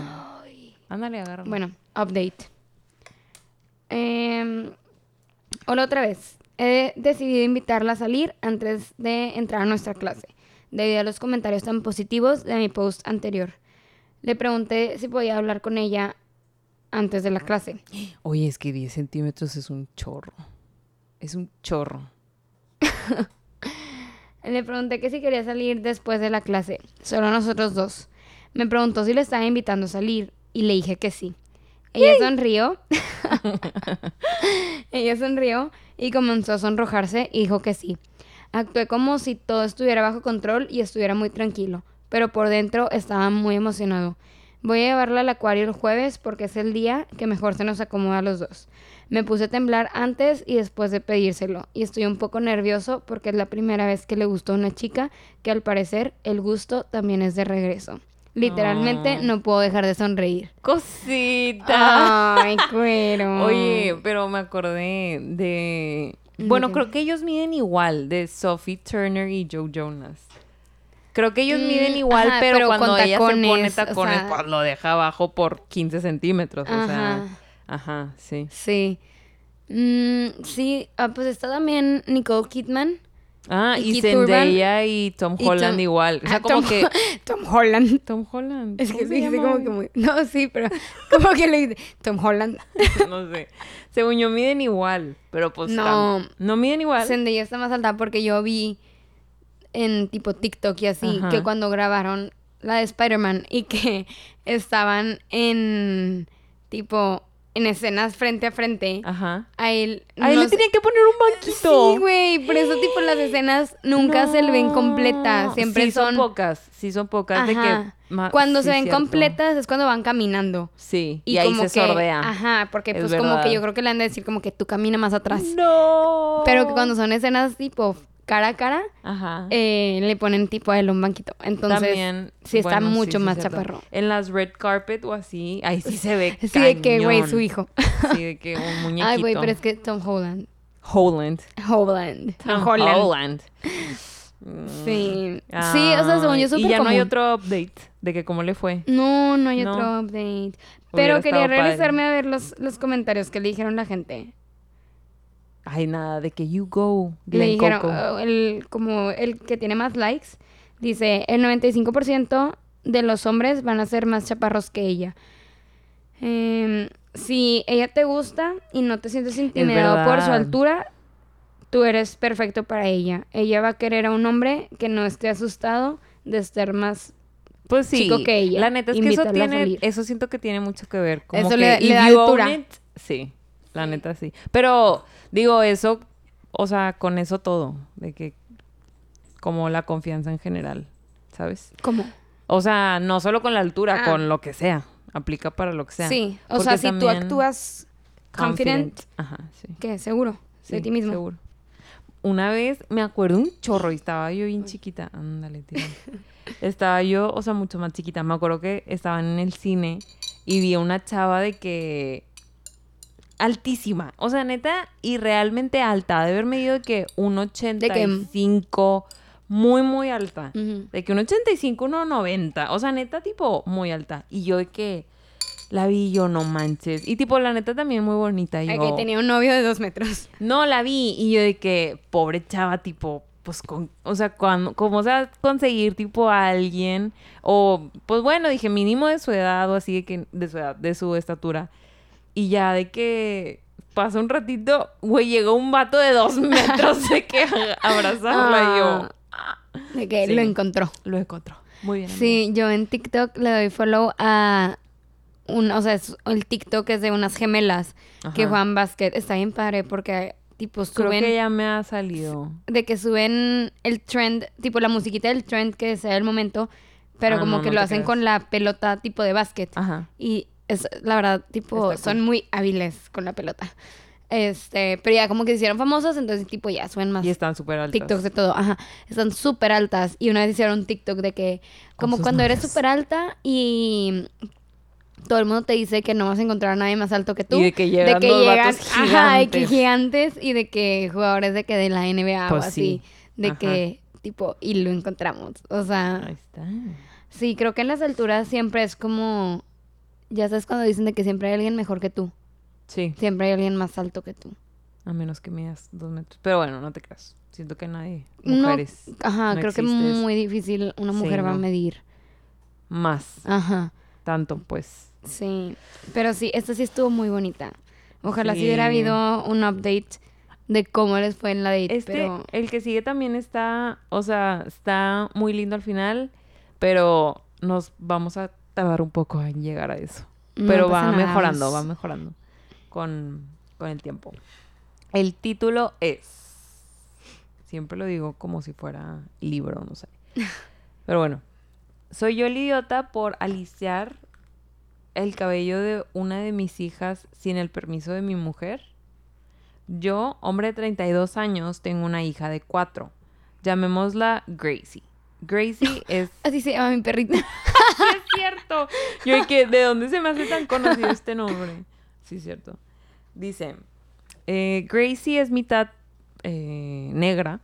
S1: Ándale, agarra.
S2: Bueno, update. Em, hola otra vez. He decidido invitarla a salir antes de entrar a nuestra clase, debido a los comentarios tan positivos de mi post anterior. Le pregunté si podía hablar con ella antes de la clase.
S1: Oye, es que 10 centímetros es un chorro. Es un chorro.
S2: Le pregunté que si quería salir después de la clase, solo nosotros dos. Me preguntó si le estaba invitando a salir y le dije que sí. Ella sonrió. Ella sonrió y comenzó a sonrojarse y dijo que sí. Actué como si todo estuviera bajo control y estuviera muy tranquilo, pero por dentro estaba muy emocionado. Voy a llevarla al acuario el jueves porque es el día que mejor se nos acomoda a los dos. Me puse a temblar antes y después de pedírselo y estoy un poco nervioso porque es la primera vez que le gustó a una chica que al parecer el gusto también es de regreso. Literalmente
S1: Ah.
S2: no puedo dejar de sonreír.
S1: Cosita.
S2: Ay, cuero.
S1: Oye, pero me acordé de... Bueno, creo que ellos miden igual, de Sophie Turner y Joe Jonas. Creo que ellos miden
S2: Mm,
S1: igual,
S2: ajá,
S1: pero,
S2: pero
S1: cuando
S2: con
S1: ella se pone
S2: tacones, o
S1: tacones,
S2: sea-
S1: pues lo deja abajo por 15 centímetros. O sea,
S2: Ajá.
S1: ajá, sí.
S2: Sí. Mm, sí, ah, pues está también Nicole Kidman.
S1: Ah,
S2: Y
S1: y,
S2: Urban.
S1: Zendaya y Tom
S2: Y
S1: Holland
S2: Tom-
S1: igual. O sea,
S2: Ah,
S1: como
S2: Tom-
S1: que...
S2: Tom Holland.
S1: Tom Holland.
S2: Es
S1: ¿cómo
S2: que
S1: se llama?
S2: como que muy... No, sí, pero como que le dice Tom Holland.
S1: no sé. Según yo miden igual, pero pues
S2: No.
S1: no miden igual.
S2: Zendaya está más alta porque yo vi en tipo TikTok y así
S1: Ajá.
S2: que cuando grabaron la de Spider-Man y que estaban en tipo en escenas frente a frente,
S1: Ajá.
S2: a él
S1: Ahí
S2: no
S1: le tenían que poner un banquito.
S2: Sí, güey, por eso tipo las escenas nunca se le ven completas, siempre
S1: sí
S2: son,
S1: pocas, sí son pocas de que ma-
S2: cuando
S1: sí,
S2: se ven
S1: cierto.
S2: completas es cuando van caminando.
S1: Sí, y, ahí se
S2: que,
S1: sordea.
S2: Ajá, porque
S1: Es
S2: pues como que yo creo que le han de decir como que tú camina más atrás.
S1: No.
S2: Pero que cuando son escenas tipo cara a cara,
S1: Ajá.
S2: eh, le ponen tipo a él un banquito. Entonces,
S1: También
S2: sí está
S1: bueno,
S2: mucho
S1: sí,
S2: más chaparro.
S1: En las red carpet o así, ahí sí se ve
S2: Sí, de que, güey, su hijo.
S1: Sí, de que un muñequito.
S2: Ay, güey, pero es que Tom Holland.
S1: Holland.
S2: Holland.
S1: Tom
S2: Holland.
S1: Holland.
S2: Sí. Sí, o sea, según yo, súper
S1: Y ya no hay otro update de que cómo le fue.
S2: No, no hay
S1: No.
S2: otro update.
S1: Hubiera
S2: Pero quería
S1: padre.
S2: regresarme a ver los, los comentarios que le dijeron la gente.
S1: Ay, nada, de que you go.
S2: Le dijeron,
S1: Coco.
S2: oh, el, como el que tiene más likes, dice, el 95% de los hombres van a ser más chaparros que ella. Em, si ella te gusta y no te sientes intimidado por su altura, tú eres perfecto para ella. Ella va a querer a un hombre que no esté asustado de estar más...
S1: Pues sí,
S2: chico que ella,
S1: la neta es que eso tiene, siento que tiene mucho que ver. Como
S2: Eso
S1: que
S2: le- da altura.
S1: it, sí, la neta sí. Pero digo eso, o sea, con eso todo, de que como la confianza en general, ¿sabes?
S2: ¿Cómo?
S1: O sea, no solo con la altura,
S2: Ah.
S1: con lo que sea, aplica para lo que sea.
S2: Sí, o
S1: Porque
S2: sea, si tú actúas confident,
S1: Ajá, sí.
S2: ¿qué? Seguro, de
S1: Sí,
S2: ti mismo.
S1: Seguro. Una vez me acuerdo un chorro y estaba yo bien chiquita. Ándale, tía. estaba yo, o sea, mucho más chiquita. Me acuerdo que estaban en el cine y vi a una chava de que altísima. O sea, neta, y realmente alta. De haber medido de que un 85, muy, muy alta. De que un 85, un 90. O sea, neta, tipo, muy alta. Y yo de que la vi yo, no manches. Y tipo, la neta también muy bonita. Y yo,
S2: tenía un novio de dos metros.
S1: no, la vi y yo de que, pobre chava, tipo, pues, con, o sea, cuando, como sea, conseguir tipo a alguien, o, pues bueno, dije, mínimo de su edad o así, de que, de su edad, de su estatura. Y ya de que pasó un ratito, güey, llegó un vato de dos metros de que abrazarla y yo,
S2: Ah, De que
S1: Sí.
S2: lo encontró.
S1: lo encontró. Muy bien. amiga.
S2: Sí, yo en TikTok le doy follow a un, o sea, es- el TikTok es de unas gemelas que juegan básquet. Está bien padre porque tipo
S1: Creo
S2: suben
S1: que ya me ha salido.
S2: de que suben el trend, tipo la musiquita del trend que sea el momento, pero
S1: Ah,
S2: como
S1: no,
S2: que
S1: no
S2: lo hacen con la pelota tipo de básquet.
S1: Ajá.
S2: Y es, la verdad, tipo,
S1: Está
S2: son
S1: cool.
S2: muy hábiles con la pelota. Este, pero ya como que se hicieron famosos, entonces tipo ya suben más
S1: Y están súper altas.
S2: TikToks de todo, ajá. Están súper altas. Y una vez hicieron un TikTok de que, como cuando eres súper alta y todo el mundo te dice que no vas a encontrar a nadie más alto que tú.
S1: Y de que llegan vatos
S2: ajá, de que
S1: gigantes.
S2: gigantes y de que jugadores de que de la NBA
S1: Pues
S2: o así.
S1: sí,
S2: De
S1: ajá.
S2: que, tipo, y lo encontramos. O sea,
S1: Ahí está.
S2: sí, creo que en las alturas siempre es como, ya sabes cuando dicen de que siempre hay alguien mejor que tú.
S1: Sí.
S2: Siempre hay alguien más alto que tú.
S1: A menos que midas dos metros. Pero bueno, no te creas. Siento que nadie. Mujeres.
S2: ajá, creo que es muy difícil. Una mujer va a medir.
S1: Más.
S2: Ajá.
S1: Tanto, pues.
S2: Sí. Pero sí, esta sí estuvo muy bonita. Ojalá si hubiera habido un update de cómo les fue en la date.
S1: Este,
S2: pero...
S1: el que sigue también está, o sea, está muy lindo al final, pero nos vamos a tardar un poco en llegar a eso. pero va mejorando, va mejorando con, con el tiempo. El título es, siempre lo digo como si fuera libro, no sé. Pero bueno, soy yo el idiota por aliciar el cabello de una de mis hijas sin el permiso de mi mujer. Yo, hombre de 32 años, tengo una hija de 4. Llamémosla Gracie. Gracie es...
S2: Así se llama mi perrita.
S1: cierto. Yo, ¿de dónde se me hace tan conocido este nombre? Sí, cierto. Dice, eh, Gracie es mitad eh, negra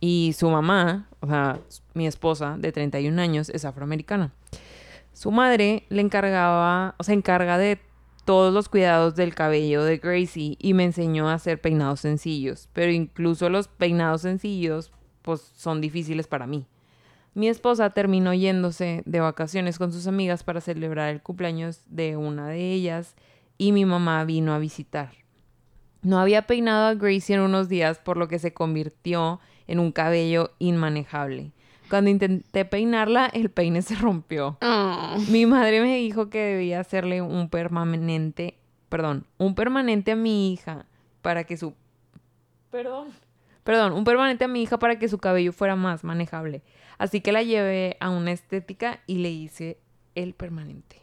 S1: y su mamá, o sea, mi esposa de 31 años, es afroamericana. Su madre le encargaba, o sea, encarga de todos los cuidados del cabello de Gracie y me enseñó a hacer peinados sencillos, pero incluso los peinados sencillos pues son difíciles para mí. Mi esposa terminó yéndose de vacaciones con sus amigas para celebrar el cumpleaños de una de ellas y mi mamá vino a visitar. No había peinado a Gracie en unos días, por lo que se convirtió en un cabello inmanejable. Cuando intenté peinarla, el peine se rompió.
S2: Oh.
S1: Mi madre me dijo que debía hacerle un permanente, perdón, un permanente a mi hija para que su perdón, perdón, un permanente a mi hija para que su cabello fuera más manejable. Así que la llevé a una estética y le hice el permanente.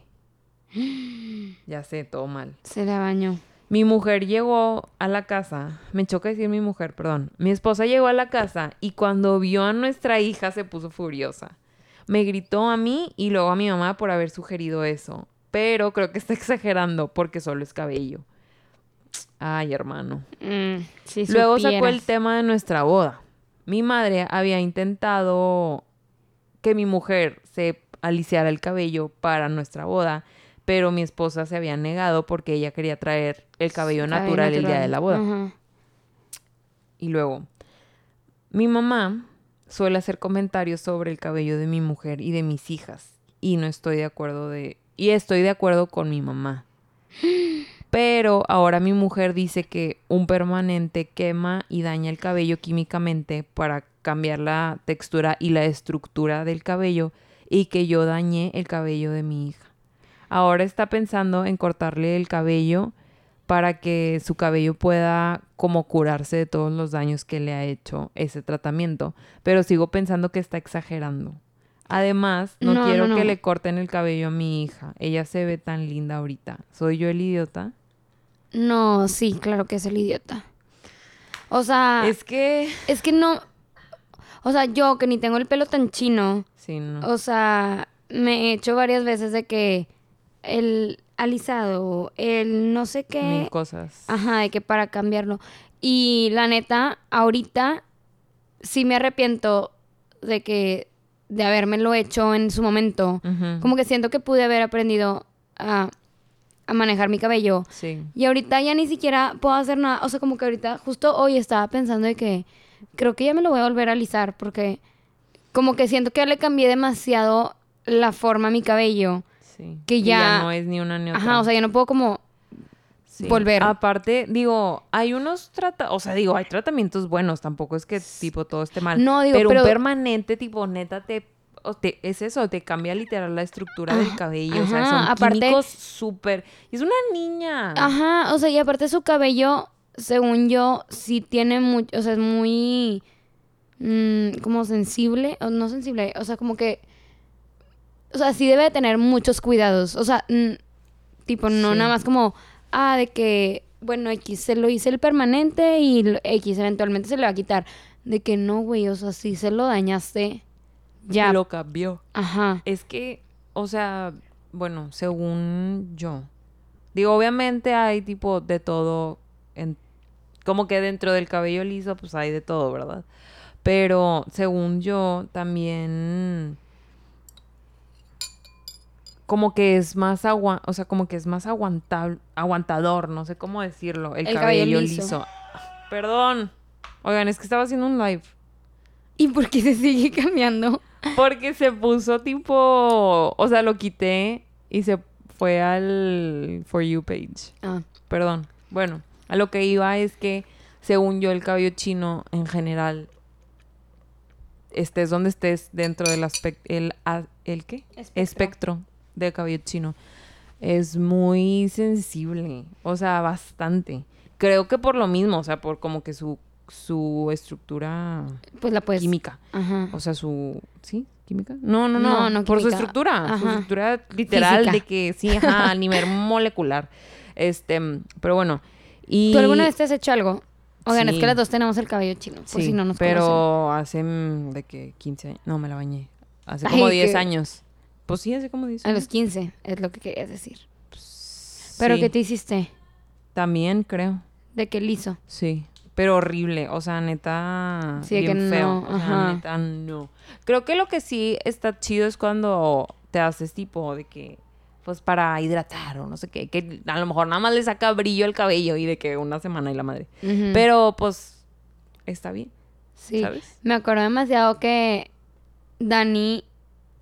S1: ya sé, todo mal.
S2: Se la bañó.
S1: Mi mujer llegó a la casa, me choca decir mi mujer, perdón. Mi esposa llegó a la casa y cuando vio a nuestra hija se puso furiosa. Me gritó a mí y luego a mi mamá por haber sugerido eso. Pero creo que está exagerando porque solo es cabello. Ay, hermano.
S2: Mm,
S1: luego sacó el tema de nuestra boda. Mi madre había intentado que mi mujer se aliciara el cabello para nuestra boda pero mi esposa se había negado porque ella quería traer el cabello natural, el día de la boda. Y luego, mi mamá suele hacer comentarios sobre el cabello de mi mujer y de mis hijas y no estoy de acuerdo de y estoy de acuerdo con mi mamá. Pero ahora mi mujer dice que un permanente quema y daña el cabello químicamente para cambiar la textura y la estructura del cabello y que yo dañé el cabello de mi hija. Ahora está pensando en cortarle el cabello para que su cabello pueda como curarse de todos los daños que le ha hecho ese tratamiento. Pero sigo pensando que está exagerando. Además, no, quiero que le corten el cabello a mi hija. Ella se ve tan linda ahorita. ¿Soy yo el idiota?
S2: No, sí, claro que es el idiota. O sea...
S1: Es que...
S2: Es que no... O sea, yo que ni tengo el pelo tan chino.
S1: Sí, no.
S2: O sea, me he hecho varias veces de que el alisado, el no sé qué.
S1: Mil cosas.
S2: Ajá, de que para cambiarlo. Y la neta, ahorita sí me arrepiento de que de habérmelo hecho en su momento. Como que siento que pude haber aprendido a, a, manejar mi cabello.
S1: Sí.
S2: Y ahorita ya ni siquiera puedo hacer nada. O sea, como que ahorita, justo hoy estaba pensando de que creo que ya me lo voy a volver a alisar porque como que siento que ya le cambié demasiado la forma a mi cabello. Que ya,
S1: no es ni una ni otra.
S2: Ajá, o sea, ya no puedo como volver.
S1: Aparte, digo, hay unos trata, o sea, digo, hay tratamientos buenos, tampoco es que tipo todo esté mal.
S2: No, digo,
S1: pero, un permanente, tipo, neta, te, es eso, te cambia literal la estructura del cabello. o sea, son aparte, químicos súper. Es una niña.
S2: Ajá, o sea, y aparte su cabello, según yo, sí tiene mucho, o sea, es muy mm, como sensible, o no sensible, o sea, como que o sea, sí debe tener muchos cuidados. O sea, tipo, no nada más como, ah, de que, bueno, X se lo hice el permanente y X eventualmente se le va a quitar. De que no, güey, o sea, si se lo dañaste, ya.
S1: Lo cambió.
S2: Ajá.
S1: Es que, o sea, bueno, según yo. Digo, obviamente hay tipo de todo en como que dentro del cabello liso pues hay de todo, ¿verdad? Pero según yo también como que es más agua, o sea, como que es más aguantable, aguantador, no sé cómo decirlo, el, cabello, liso. Perdón. Oigan, es que estaba haciendo un live.
S2: ¿Y por qué se sigue cambiando?
S1: Porque se puso tipo. O sea, lo quité y se fue al For You page. Ah. Perdón. Bueno, a lo que iba es que, según yo, el cabello chino en general, estés donde estés dentro del aspecto. El, ¿El qué? Espectro. Espectro de cabello chino. Es muy sensible. O sea, bastante. Creo que por lo mismo, o sea, por como que su su estructura
S2: pues la puedes
S1: química Ajá. o sea su sí química no no no, no, por su estructura su estructura literal de que sí ajá, a nivel molecular este pero bueno y
S2: tú alguna vez te has hecho algo Oigan, es que las dos tenemos el cabello chino, por si no nos
S1: pero hace mm, de que 15 años, no me la bañé, hace como 10 años. Pues sí, hace como 10
S2: años. A los 15, es lo que querías decir. Pues, ¿Pero qué te hiciste?
S1: También, creo.
S2: ¿De qué liso?
S1: Sí. Pero horrible, o sea, neta, sí, bien que feo. No. O sea, neta, no. Creo que lo que sí está chido es cuando te haces tipo de que, pues para hidratar o no sé qué, que a lo mejor nada más le saca brillo al cabello y de que una semana y la madre. Pero pues está bien.
S2: Sí. ¿Sabes? Me acuerdo demasiado que Dani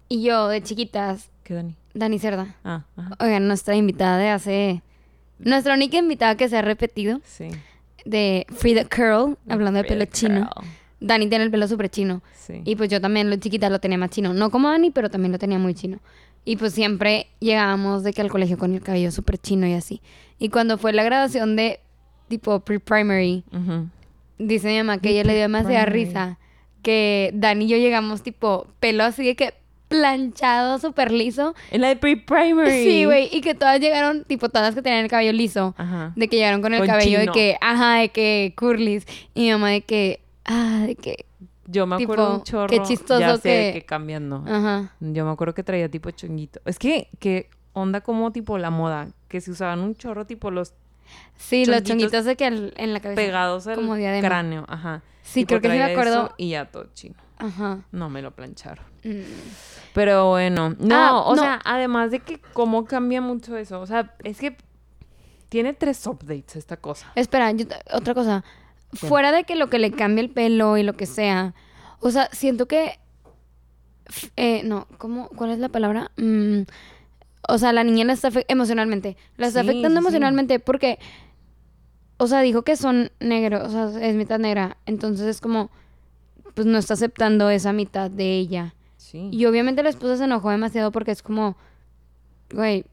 S2: y yo de chiquitas.
S1: ¿Qué Dani?
S2: Dani Cerda. Ah, ajá. Oigan, nuestra invitada de hace. Nuestra única invitada que se ha repetido. Sí de the Curl, hablando de pelo chino. Dani tiene el pelo súper chino. Y pues yo también, lo chiquita, lo tenía más chino. No como Dani, pero también lo tenía muy chino. Y pues siempre llegábamos de que al colegio con el cabello súper chino y así. Y cuando fue la graduación de tipo pre-primary, dice mi mamá que ella le dio demasiada risa. Que Dani y yo llegamos tipo pelo así de que planchado, súper liso.
S1: En la de pre-primary.
S2: Sí, güey. Y que todas llegaron, tipo, todas que tenían el cabello liso. Ajá. De que llegaron con el cabello de que, ajá, de que curlis. Y mi mamá de que, ah, de que.
S1: Yo me acuerdo un chorro. Qué chistoso ya sé que... cambiando. Ajá. Yo me acuerdo que traía tipo chonguito. Es que, que onda como tipo la moda. Que se usaban un chorro tipo los.
S2: Sí, los chonguitos de que en la cabeza.
S1: Pegados al cráneo. Ajá.
S2: Sí, creo que sí me acuerdo.
S1: y ya todo chino. Ajá. No me lo plancharon. Mm. Pero bueno, no, ah, o sea, además de que cómo cambia mucho eso, o sea, es que tiene tres updates esta cosa.
S2: Espera, otra cosa. Fuera de que lo que le cambia el pelo y lo que sea, o sea, siento que... Eh, no, ¿cómo, ¿cuál es la palabra? Mm, o sea, la niña la está emocionalmente. La está afectando emocionalmente porque, o sea, dijo que son negros, o sea, es mitad negra. Entonces es como, pues no está aceptando esa mitad de ella. Y obviamente la esposa se enojó demasiado porque es como, güey,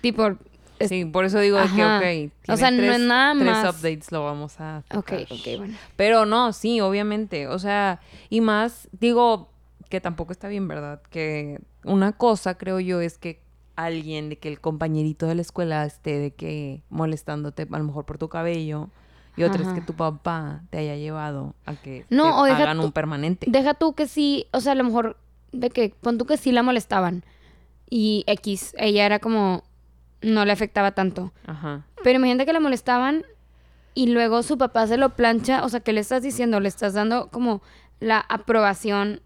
S2: tipo...
S1: sí, por eso digo que, ok. O sea, no es nada más. Tres updates lo vamos a.
S2: Ok, ok, bueno.
S1: Pero no, sí, obviamente. O sea, y más, digo que tampoco está bien, ¿verdad? Que una cosa, creo yo, es que alguien, de que el compañerito de la escuela esté de que molestándote a lo mejor por tu cabello y otra es que tu papá te haya llevado a que no, te hagan un permanente.
S2: Deja tú que sí, o sea, a lo mejor de que pon tú que sí la molestaban y X, ella era como no le afectaba tanto. Ajá. Pero imagínate que la molestaban y luego su papá se lo plancha, o sea, ¿qué le estás diciendo? Le estás dando como la aprobación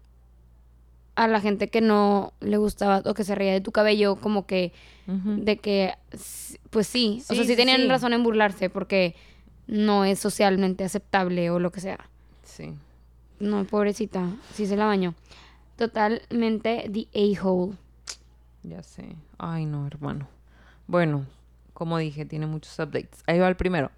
S2: a la gente que no le gustaba o que se reía de tu cabello, como que de que pues sí, o sea, sí, tenían razón en burlarse porque no es socialmente aceptable o lo que sea. Sí. No, pobrecita, sí se la bañó. Totalmente the a-hole.
S1: Ya sé. Ay, no, hermano. Bueno, como dije, tiene muchos updates. Ahí va el primero.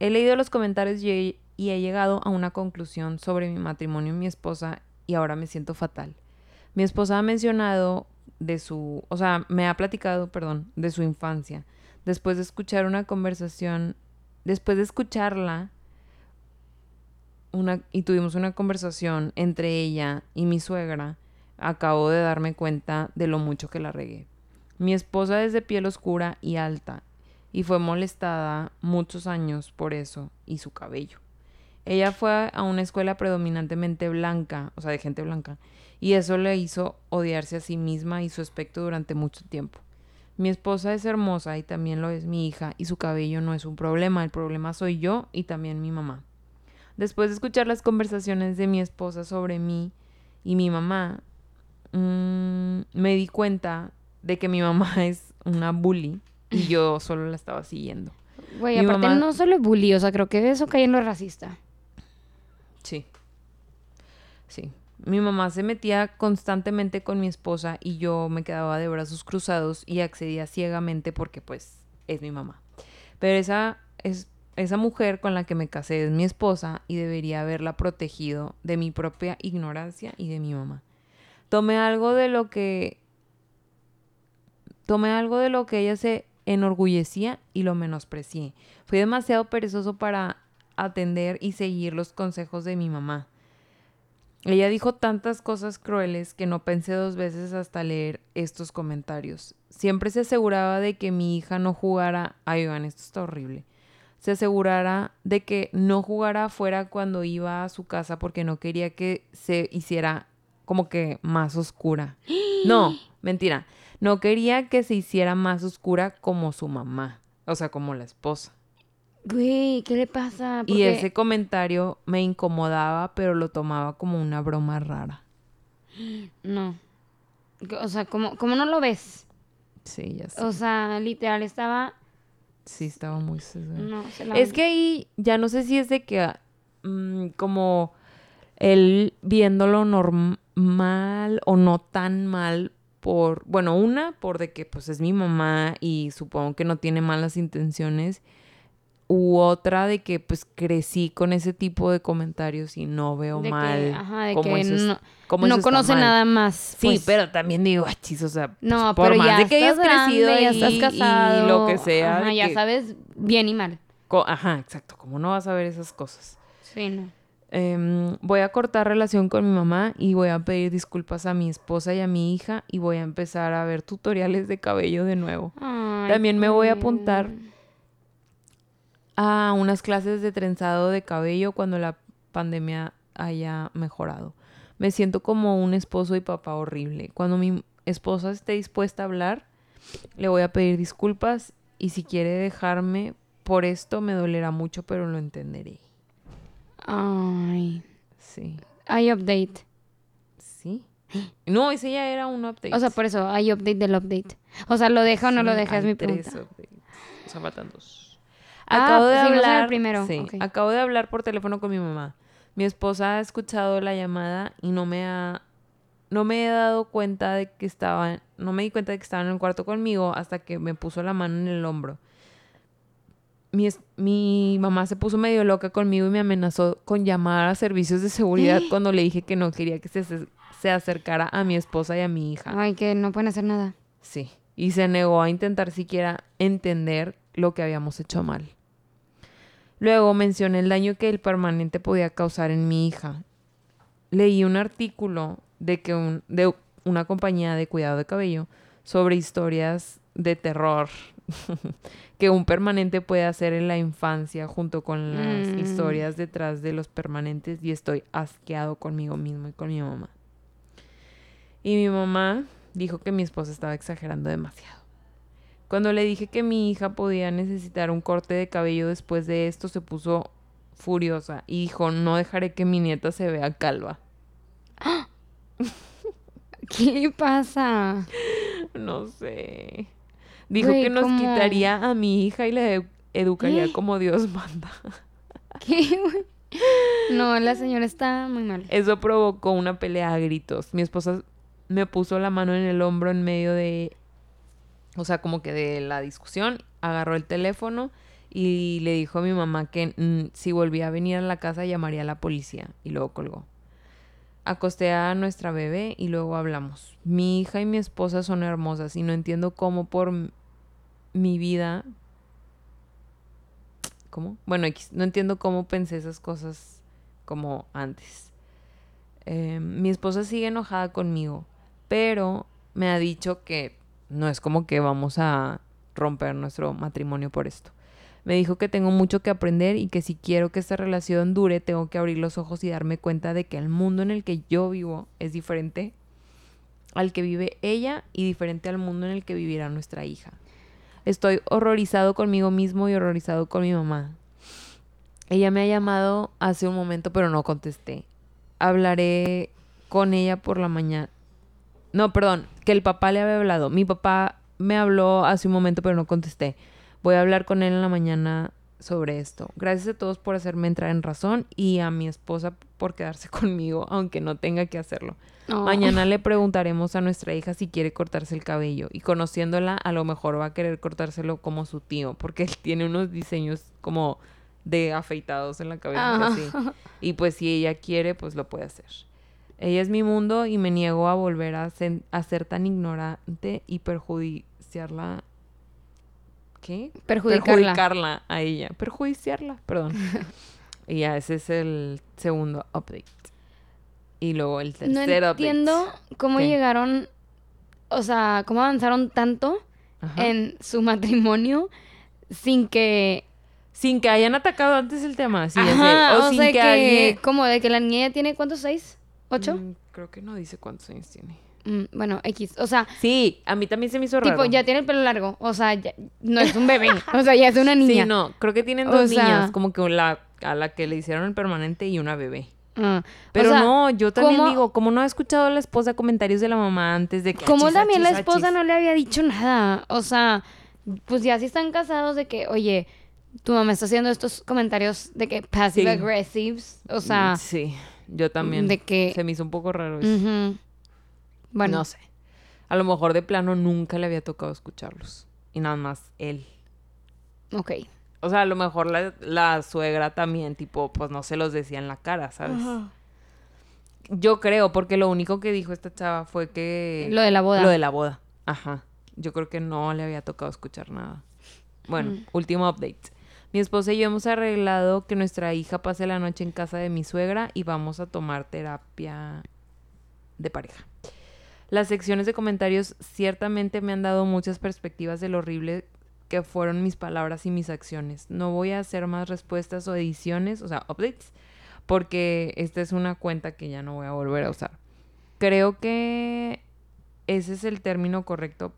S1: He leído los comentarios y he, y he llegado a una conclusión sobre mi matrimonio y mi esposa y ahora me siento fatal. Mi esposa ha mencionado de su, o sea, me ha platicado, perdón, de su infancia. Después de escuchar una conversación después de escucharla, una, y tuvimos una conversación entre ella y mi suegra, acabo de darme cuenta de lo mucho que la regué. Mi esposa es de piel oscura y alta, y fue molestada muchos años por eso y su cabello. Ella fue a una escuela predominantemente blanca, o sea, de gente blanca, y eso le hizo odiarse a sí misma y su aspecto durante mucho tiempo. Mi esposa es hermosa y también lo es mi hija y su cabello no es un problema, el problema soy yo y también mi mamá. Después de escuchar las conversaciones de mi esposa sobre mí y mi mamá, mm, me di cuenta de que mi mamá es una bully y yo solo la estaba siguiendo.
S2: Güey, aparte no solo es bully, o sea, creo que eso cae en lo racista.
S1: Sí. Sí. Mi mamá se metía constantemente con mi esposa y yo me quedaba de brazos cruzados y accedía ciegamente porque pues es mi mamá. Pero esa es esa mujer con la que me casé es mi esposa y debería haberla protegido de mi propia ignorancia y de mi mamá. Tomé algo de lo que tomé algo de lo que ella se enorgullecía y lo menosprecié. Fui demasiado perezoso para atender y seguir los consejos de mi mamá. Ella dijo tantas cosas crueles que no pensé dos veces hasta leer estos comentarios. Siempre se aseguraba de que mi hija no jugara. Ay, Iván, esto está horrible. Se asegurara de que no jugara afuera cuando iba a su casa porque no quería que se hiciera como que más oscura. No, mentira. No quería que se hiciera más oscura como su mamá. O sea, como la esposa.
S2: Güey, ¿qué le pasa?
S1: Y ese comentario me incomodaba, pero lo tomaba como una broma rara.
S2: No. O sea, ¿cómo, cómo no lo ves?
S1: Sí, ya sé.
S2: O sea, literal estaba...
S1: Sí, estaba muy... No, Es que ahí ya no sé si es de que mm, como él viéndolo normal o no tan mal por, bueno, una, por de que pues es mi mamá y supongo que no tiene malas intenciones u otra de que pues crecí con ese tipo de comentarios y no veo mal
S2: ajá, de que no, conoce nada más.
S1: Sí, pues. pero también digo, achis, o sea,
S2: no, por pero más ya de que hayas crecido ya estás casado,
S1: y lo que sea,
S2: ajá, ya sabes bien y mal.
S1: Ajá, exacto, como no vas a ver esas cosas.
S2: Sí, no.
S1: Em, voy a cortar relación con mi mamá y voy a pedir disculpas a mi esposa y a mi hija y voy a empezar a ver tutoriales de cabello de nuevo. También me voy a apuntar a unas clases de trenzado de cabello cuando la pandemia haya mejorado. Me siento como un esposo y papá horrible. Cuando mi esposa esté dispuesta a hablar, le voy a pedir disculpas y si quiere dejarme por esto me dolerá mucho, pero lo entenderé.
S2: Ay.
S1: Sí.
S2: Hay update.
S1: Sí. No, ese ya era un update.
S2: O sea, por eso hay update del update. O sea, ¿lo deja o no lo deja? Es mi pregunta. Tres updates.
S1: O sea, faltan dos.
S2: Ah, acabo de pues hablar. primero.
S1: Sí, acabo de hablar por teléfono con mi mamá. Mi esposa ha escuchado la llamada y no me ha no me he dado cuenta de que estaba, no me di cuenta de que estaba en el cuarto conmigo hasta que me puso la mano en el hombro. Mi, mi mamá se puso medio loca conmigo y me amenazó con llamar a servicios de seguridad cuando le dije que no quería que se, se acercara a mi esposa y a mi hija.
S2: Ay, que no pueden hacer nada.
S1: Sí, y se negó a intentar siquiera entender lo que habíamos hecho mal. Luego mencioné el daño que el permanente podía causar en mi hija. Leí un artículo de que un, de una compañía de cuidado de cabello sobre historias de terror que un permanente puede hacer en la infancia junto con las mm. historias detrás de los permanentes y estoy asqueado conmigo mismo y con mi mamá. Y mi mamá dijo que mi esposa estaba exagerando demasiado. Cuando le dije que mi hija podía necesitar un corte de cabello después de esto, se puso furiosa y dijo, no dejaré que mi nieta se vea calva.
S2: ¿Qué pasa?
S1: No sé. Dijo que nos quitaría a mi hija y la educaría como Dios manda.
S2: ¿Qué? No, la señora está muy mal.
S1: Eso provocó una pelea a gritos. Mi esposa me puso la mano en el hombro en medio de o sea, como que de la discusión, agarró el teléfono y le dijo a mi mamá que mm, si volvía a venir a la casa llamaría a la policía y luego colgó. Acosté a nuestra bebé y luego hablamos. Mi hija y mi esposa son hermosas y no entiendo cómo por mi vida... ¿Cómo? Bueno, no entiendo cómo pensé esas cosas como antes. Em, mi esposa sigue enojada conmigo, pero me ha dicho que no es como que vamos a romper nuestro matrimonio por esto. Me dijo que tengo mucho que aprender y que si quiero que esta relación dure, tengo que abrir los ojos y darme cuenta de que el mundo en el que yo vivo es diferente al que vive ella y diferente al mundo en el que vivirá nuestra hija. Estoy horrorizado conmigo mismo y horrorizado con mi mamá. Ella me ha llamado hace un momento, pero no contesté. Hablaré con ella por la mañana. No, perdón, que el papá le había hablado. Mi papá me habló hace un momento, pero no contesté. Voy a hablar con él en la mañana sobre esto. Gracias a todos por hacerme entrar en razón y a mi esposa por quedarse conmigo, aunque no tenga que hacerlo. Mañana le preguntaremos a nuestra hija si quiere cortarse el cabello y conociéndola a lo mejor va a querer cortárselo como su tío, porque él tiene unos diseños como de afeitados en la cabeza. Así. Y pues si ella quiere, pues lo puede hacer. Ella es mi mundo y me niego a volver a, a ser tan ignorante y perjudiciarla ¿Qué? Perjudicarla. a ella. Perjudiciarla, perdón. y ya, ese es el segundo update. Y luego el tercer update.
S2: No entiendo cómo llegaron, o sea, cómo avanzaron tanto en su matrimonio sin que...
S1: Sin que hayan atacado antes el tema, sí,
S2: o, sin sea que, como de que la niña tiene cuántos, seis, ocho? Mm,
S1: creo que no dice cuántos años tiene.
S2: Mm, bueno, X. O sea.
S1: Sí, a mí también se me hizo raro.
S2: Tipo, ya tiene el pelo largo. O sea, no es un bebé. o sea, ya es una niña.
S1: Sí, no. Creo que tienen dos niñas. Como que la, a la que le hicieron el permanente y una bebé. Ah, Pero no, yo también digo, como no ha escuchado a la esposa comentarios de la mamá antes de que.
S2: Como también la esposa no le había dicho nada. O sea, pues ya si están casados de que, oye, tu mamá está haciendo estos comentarios de que passive aggressives. O sea.
S1: Sí, yo también. De que. Se me hizo un poco raro eso. Bueno. No sé. A lo mejor de plano nunca le había tocado escucharlos. Y nada más él.
S2: Ok.
S1: O sea, a lo mejor la, suegra también, tipo, pues no se los decía en la cara, ¿sabes? Yo creo, porque lo único que dijo esta chava fue que...
S2: Lo de la boda.
S1: Lo de la boda. Ajá. Yo creo que no le había tocado escuchar nada. Bueno, mm. último update. Mi esposa y yo hemos arreglado que nuestra hija pase la noche en casa de mi suegra y vamos a tomar terapia de pareja. Las secciones de comentarios ciertamente me han dado muchas perspectivas de lo horrible que fueron mis palabras y mis acciones. No voy a hacer más respuestas o ediciones, o sea, updates, porque esta es una cuenta que ya no voy a volver a usar. Creo que ese es el término correcto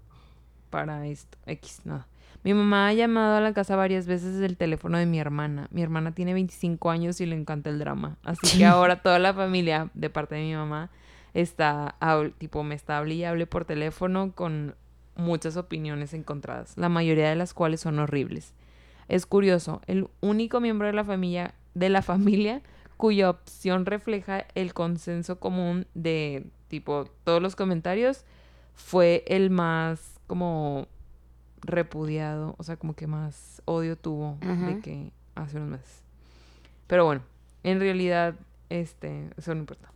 S1: para esto. X, nada. Mi mamá ha llamado a la casa varias veces desde el teléfono de mi hermana. Mi hermana tiene 25 años y le encanta el drama. Así que ahora toda la familia, de parte de mi mamá, está, tipo, me está hable y hable por teléfono con muchas opiniones encontradas, la mayoría de las cuales son horribles. Es curioso, el único miembro de la familia, de la familia cuya opción refleja el consenso común de tipo todos los comentarios fue el más como repudiado, o sea, como que más odio tuvo de que hace unos meses. Pero bueno, en realidad, este, eso no importa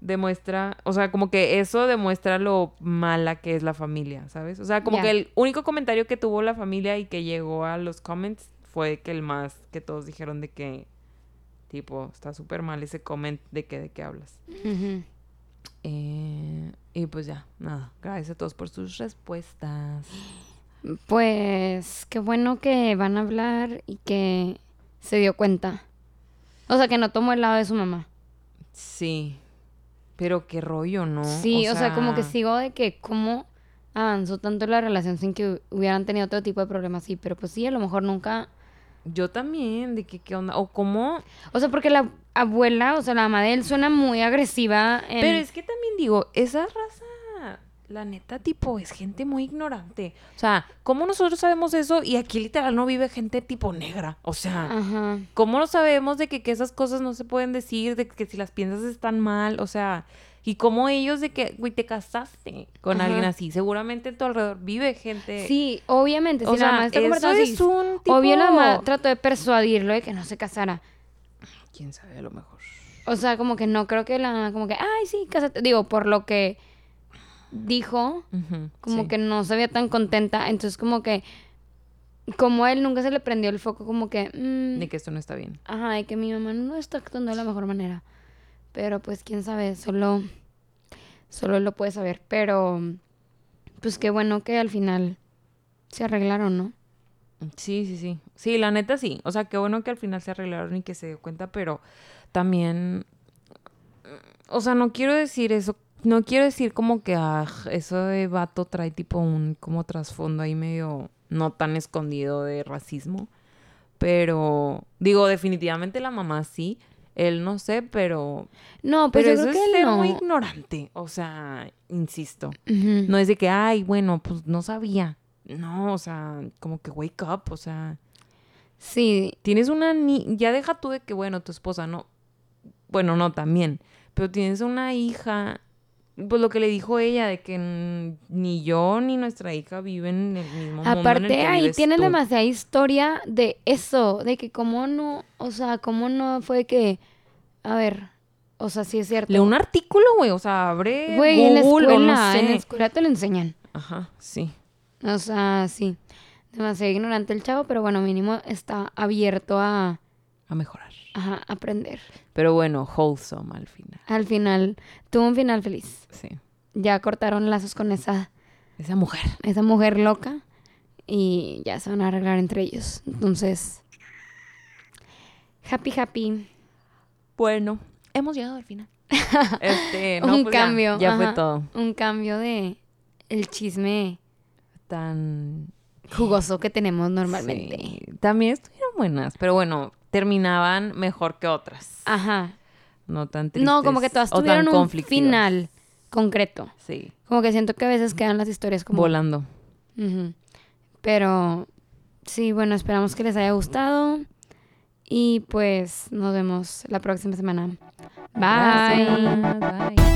S1: demuestra, o sea, como que eso demuestra lo mala que es la familia, ¿sabes? O sea, como que el único comentario que tuvo la familia y que llegó a los comments fue que el más que todos dijeron de que, tipo, está súper mal ese comment de que de qué hablas. Eh, y pues ya, nada, gracias a todos por sus respuestas.
S2: Pues qué bueno que van a hablar y que se dio cuenta. O sea, que no tomó el lado de su mamá.
S1: Sí, pero qué rollo, ¿no?
S2: Sí, o sea, como que sigo de que cómo avanzó tanto la relación sin que hubieran tenido otro tipo de problemas, sí, pero pues sí, a lo mejor nunca...
S1: Yo también, de que qué onda, o cómo...
S2: O sea, porque la abuela, o sea, la mamá de él suena muy agresiva.
S1: Pero es que también digo, esa raza la neta, tipo, es gente muy ignorante. O sea, ¿cómo nosotros sabemos eso? Y aquí literal no vive gente tipo negra. O sea, ¿cómo no sabemos de que, esas cosas no se pueden decir? De que si las piensas están mal. O sea, y cómo ellos de que, güey, te casaste con alguien así. Seguramente en tu alrededor vive gente.
S2: Sí, obviamente. O si sea, la mamá está eso es un tipo... Obvio la mamá trató de persuadirlo de que no se casara.
S1: Quién sabe, a lo mejor.
S2: O sea, como que no creo que la mamá, como que, ay, sí, cásate. Digo, por lo que dijo, como que no se veía tan contenta, entonces como que, como a él nunca se le prendió el foco, como que...
S1: Mm, de que esto no está bien.
S2: Ajá, de que mi mamá no está actuando de la mejor manera. Pero pues quién sabe, solo, solo él lo puede saber. Pero, pues qué bueno que al final se arreglaron, ¿no?
S1: Sí, sí, sí. Sí, la neta sí. O sea, qué bueno que al final se arreglaron y que se dio cuenta, pero también... O sea, no quiero decir eso no quiero decir como que ah, eso de vato trae tipo un como trasfondo ahí medio no tan escondido de racismo. Pero digo, definitivamente la mamá sí. Él no sé, pero.
S2: No, pues pero eso es ser muy
S1: ignorante. O sea, insisto. No es de que, ay, bueno, pues no sabía. no, o sea, como que wake up, o sea.
S2: Sí.
S1: Tienes una ni ya deja tú de que, bueno, tu esposa no. Bueno, no, también. Pero tienes una hija. Pues lo que le dijo ella, de que ni yo ni nuestra hija viven en el mismo mundo.
S2: Aparte, ahí tienen demasiada historia de eso, de que cómo no, o sea, cómo no fue que, a ver, o sea, sí es cierto.
S1: Lee un artículo, güey, o sea, abre
S2: Güey, en la escuela, en la escuela te lo enseñan.
S1: Ajá, sí.
S2: O sea, sí. Demasiado ignorante el chavo, pero bueno, mínimo está abierto a...
S1: A mejorar.
S2: Ajá, aprender.
S1: Pero bueno, wholesome al final.
S2: Al final. Tuvo un final feliz.
S1: Sí.
S2: Ya cortaron lazos con esa...
S1: Esa mujer.
S2: Esa mujer loca. Y ya se van a arreglar entre ellos. Entonces... Happy, happy.
S1: Bueno, hemos llegado al final.
S2: este, un pues cambio. Ya, fue todo. Un cambio de el chisme
S1: tan
S2: jugoso que tenemos normalmente.
S1: También estuvieron buenas, pero bueno, terminaban mejor que otras.
S2: Ajá.
S1: No tan tristes.
S2: No, como que todas tuvieron un final concreto.
S1: Sí.
S2: Como que siento que a veces quedan las historias como...
S1: Volando.
S2: Pero sí, bueno, esperamos que les haya gustado. Y pues nos vemos la próxima semana. Bye. Bye.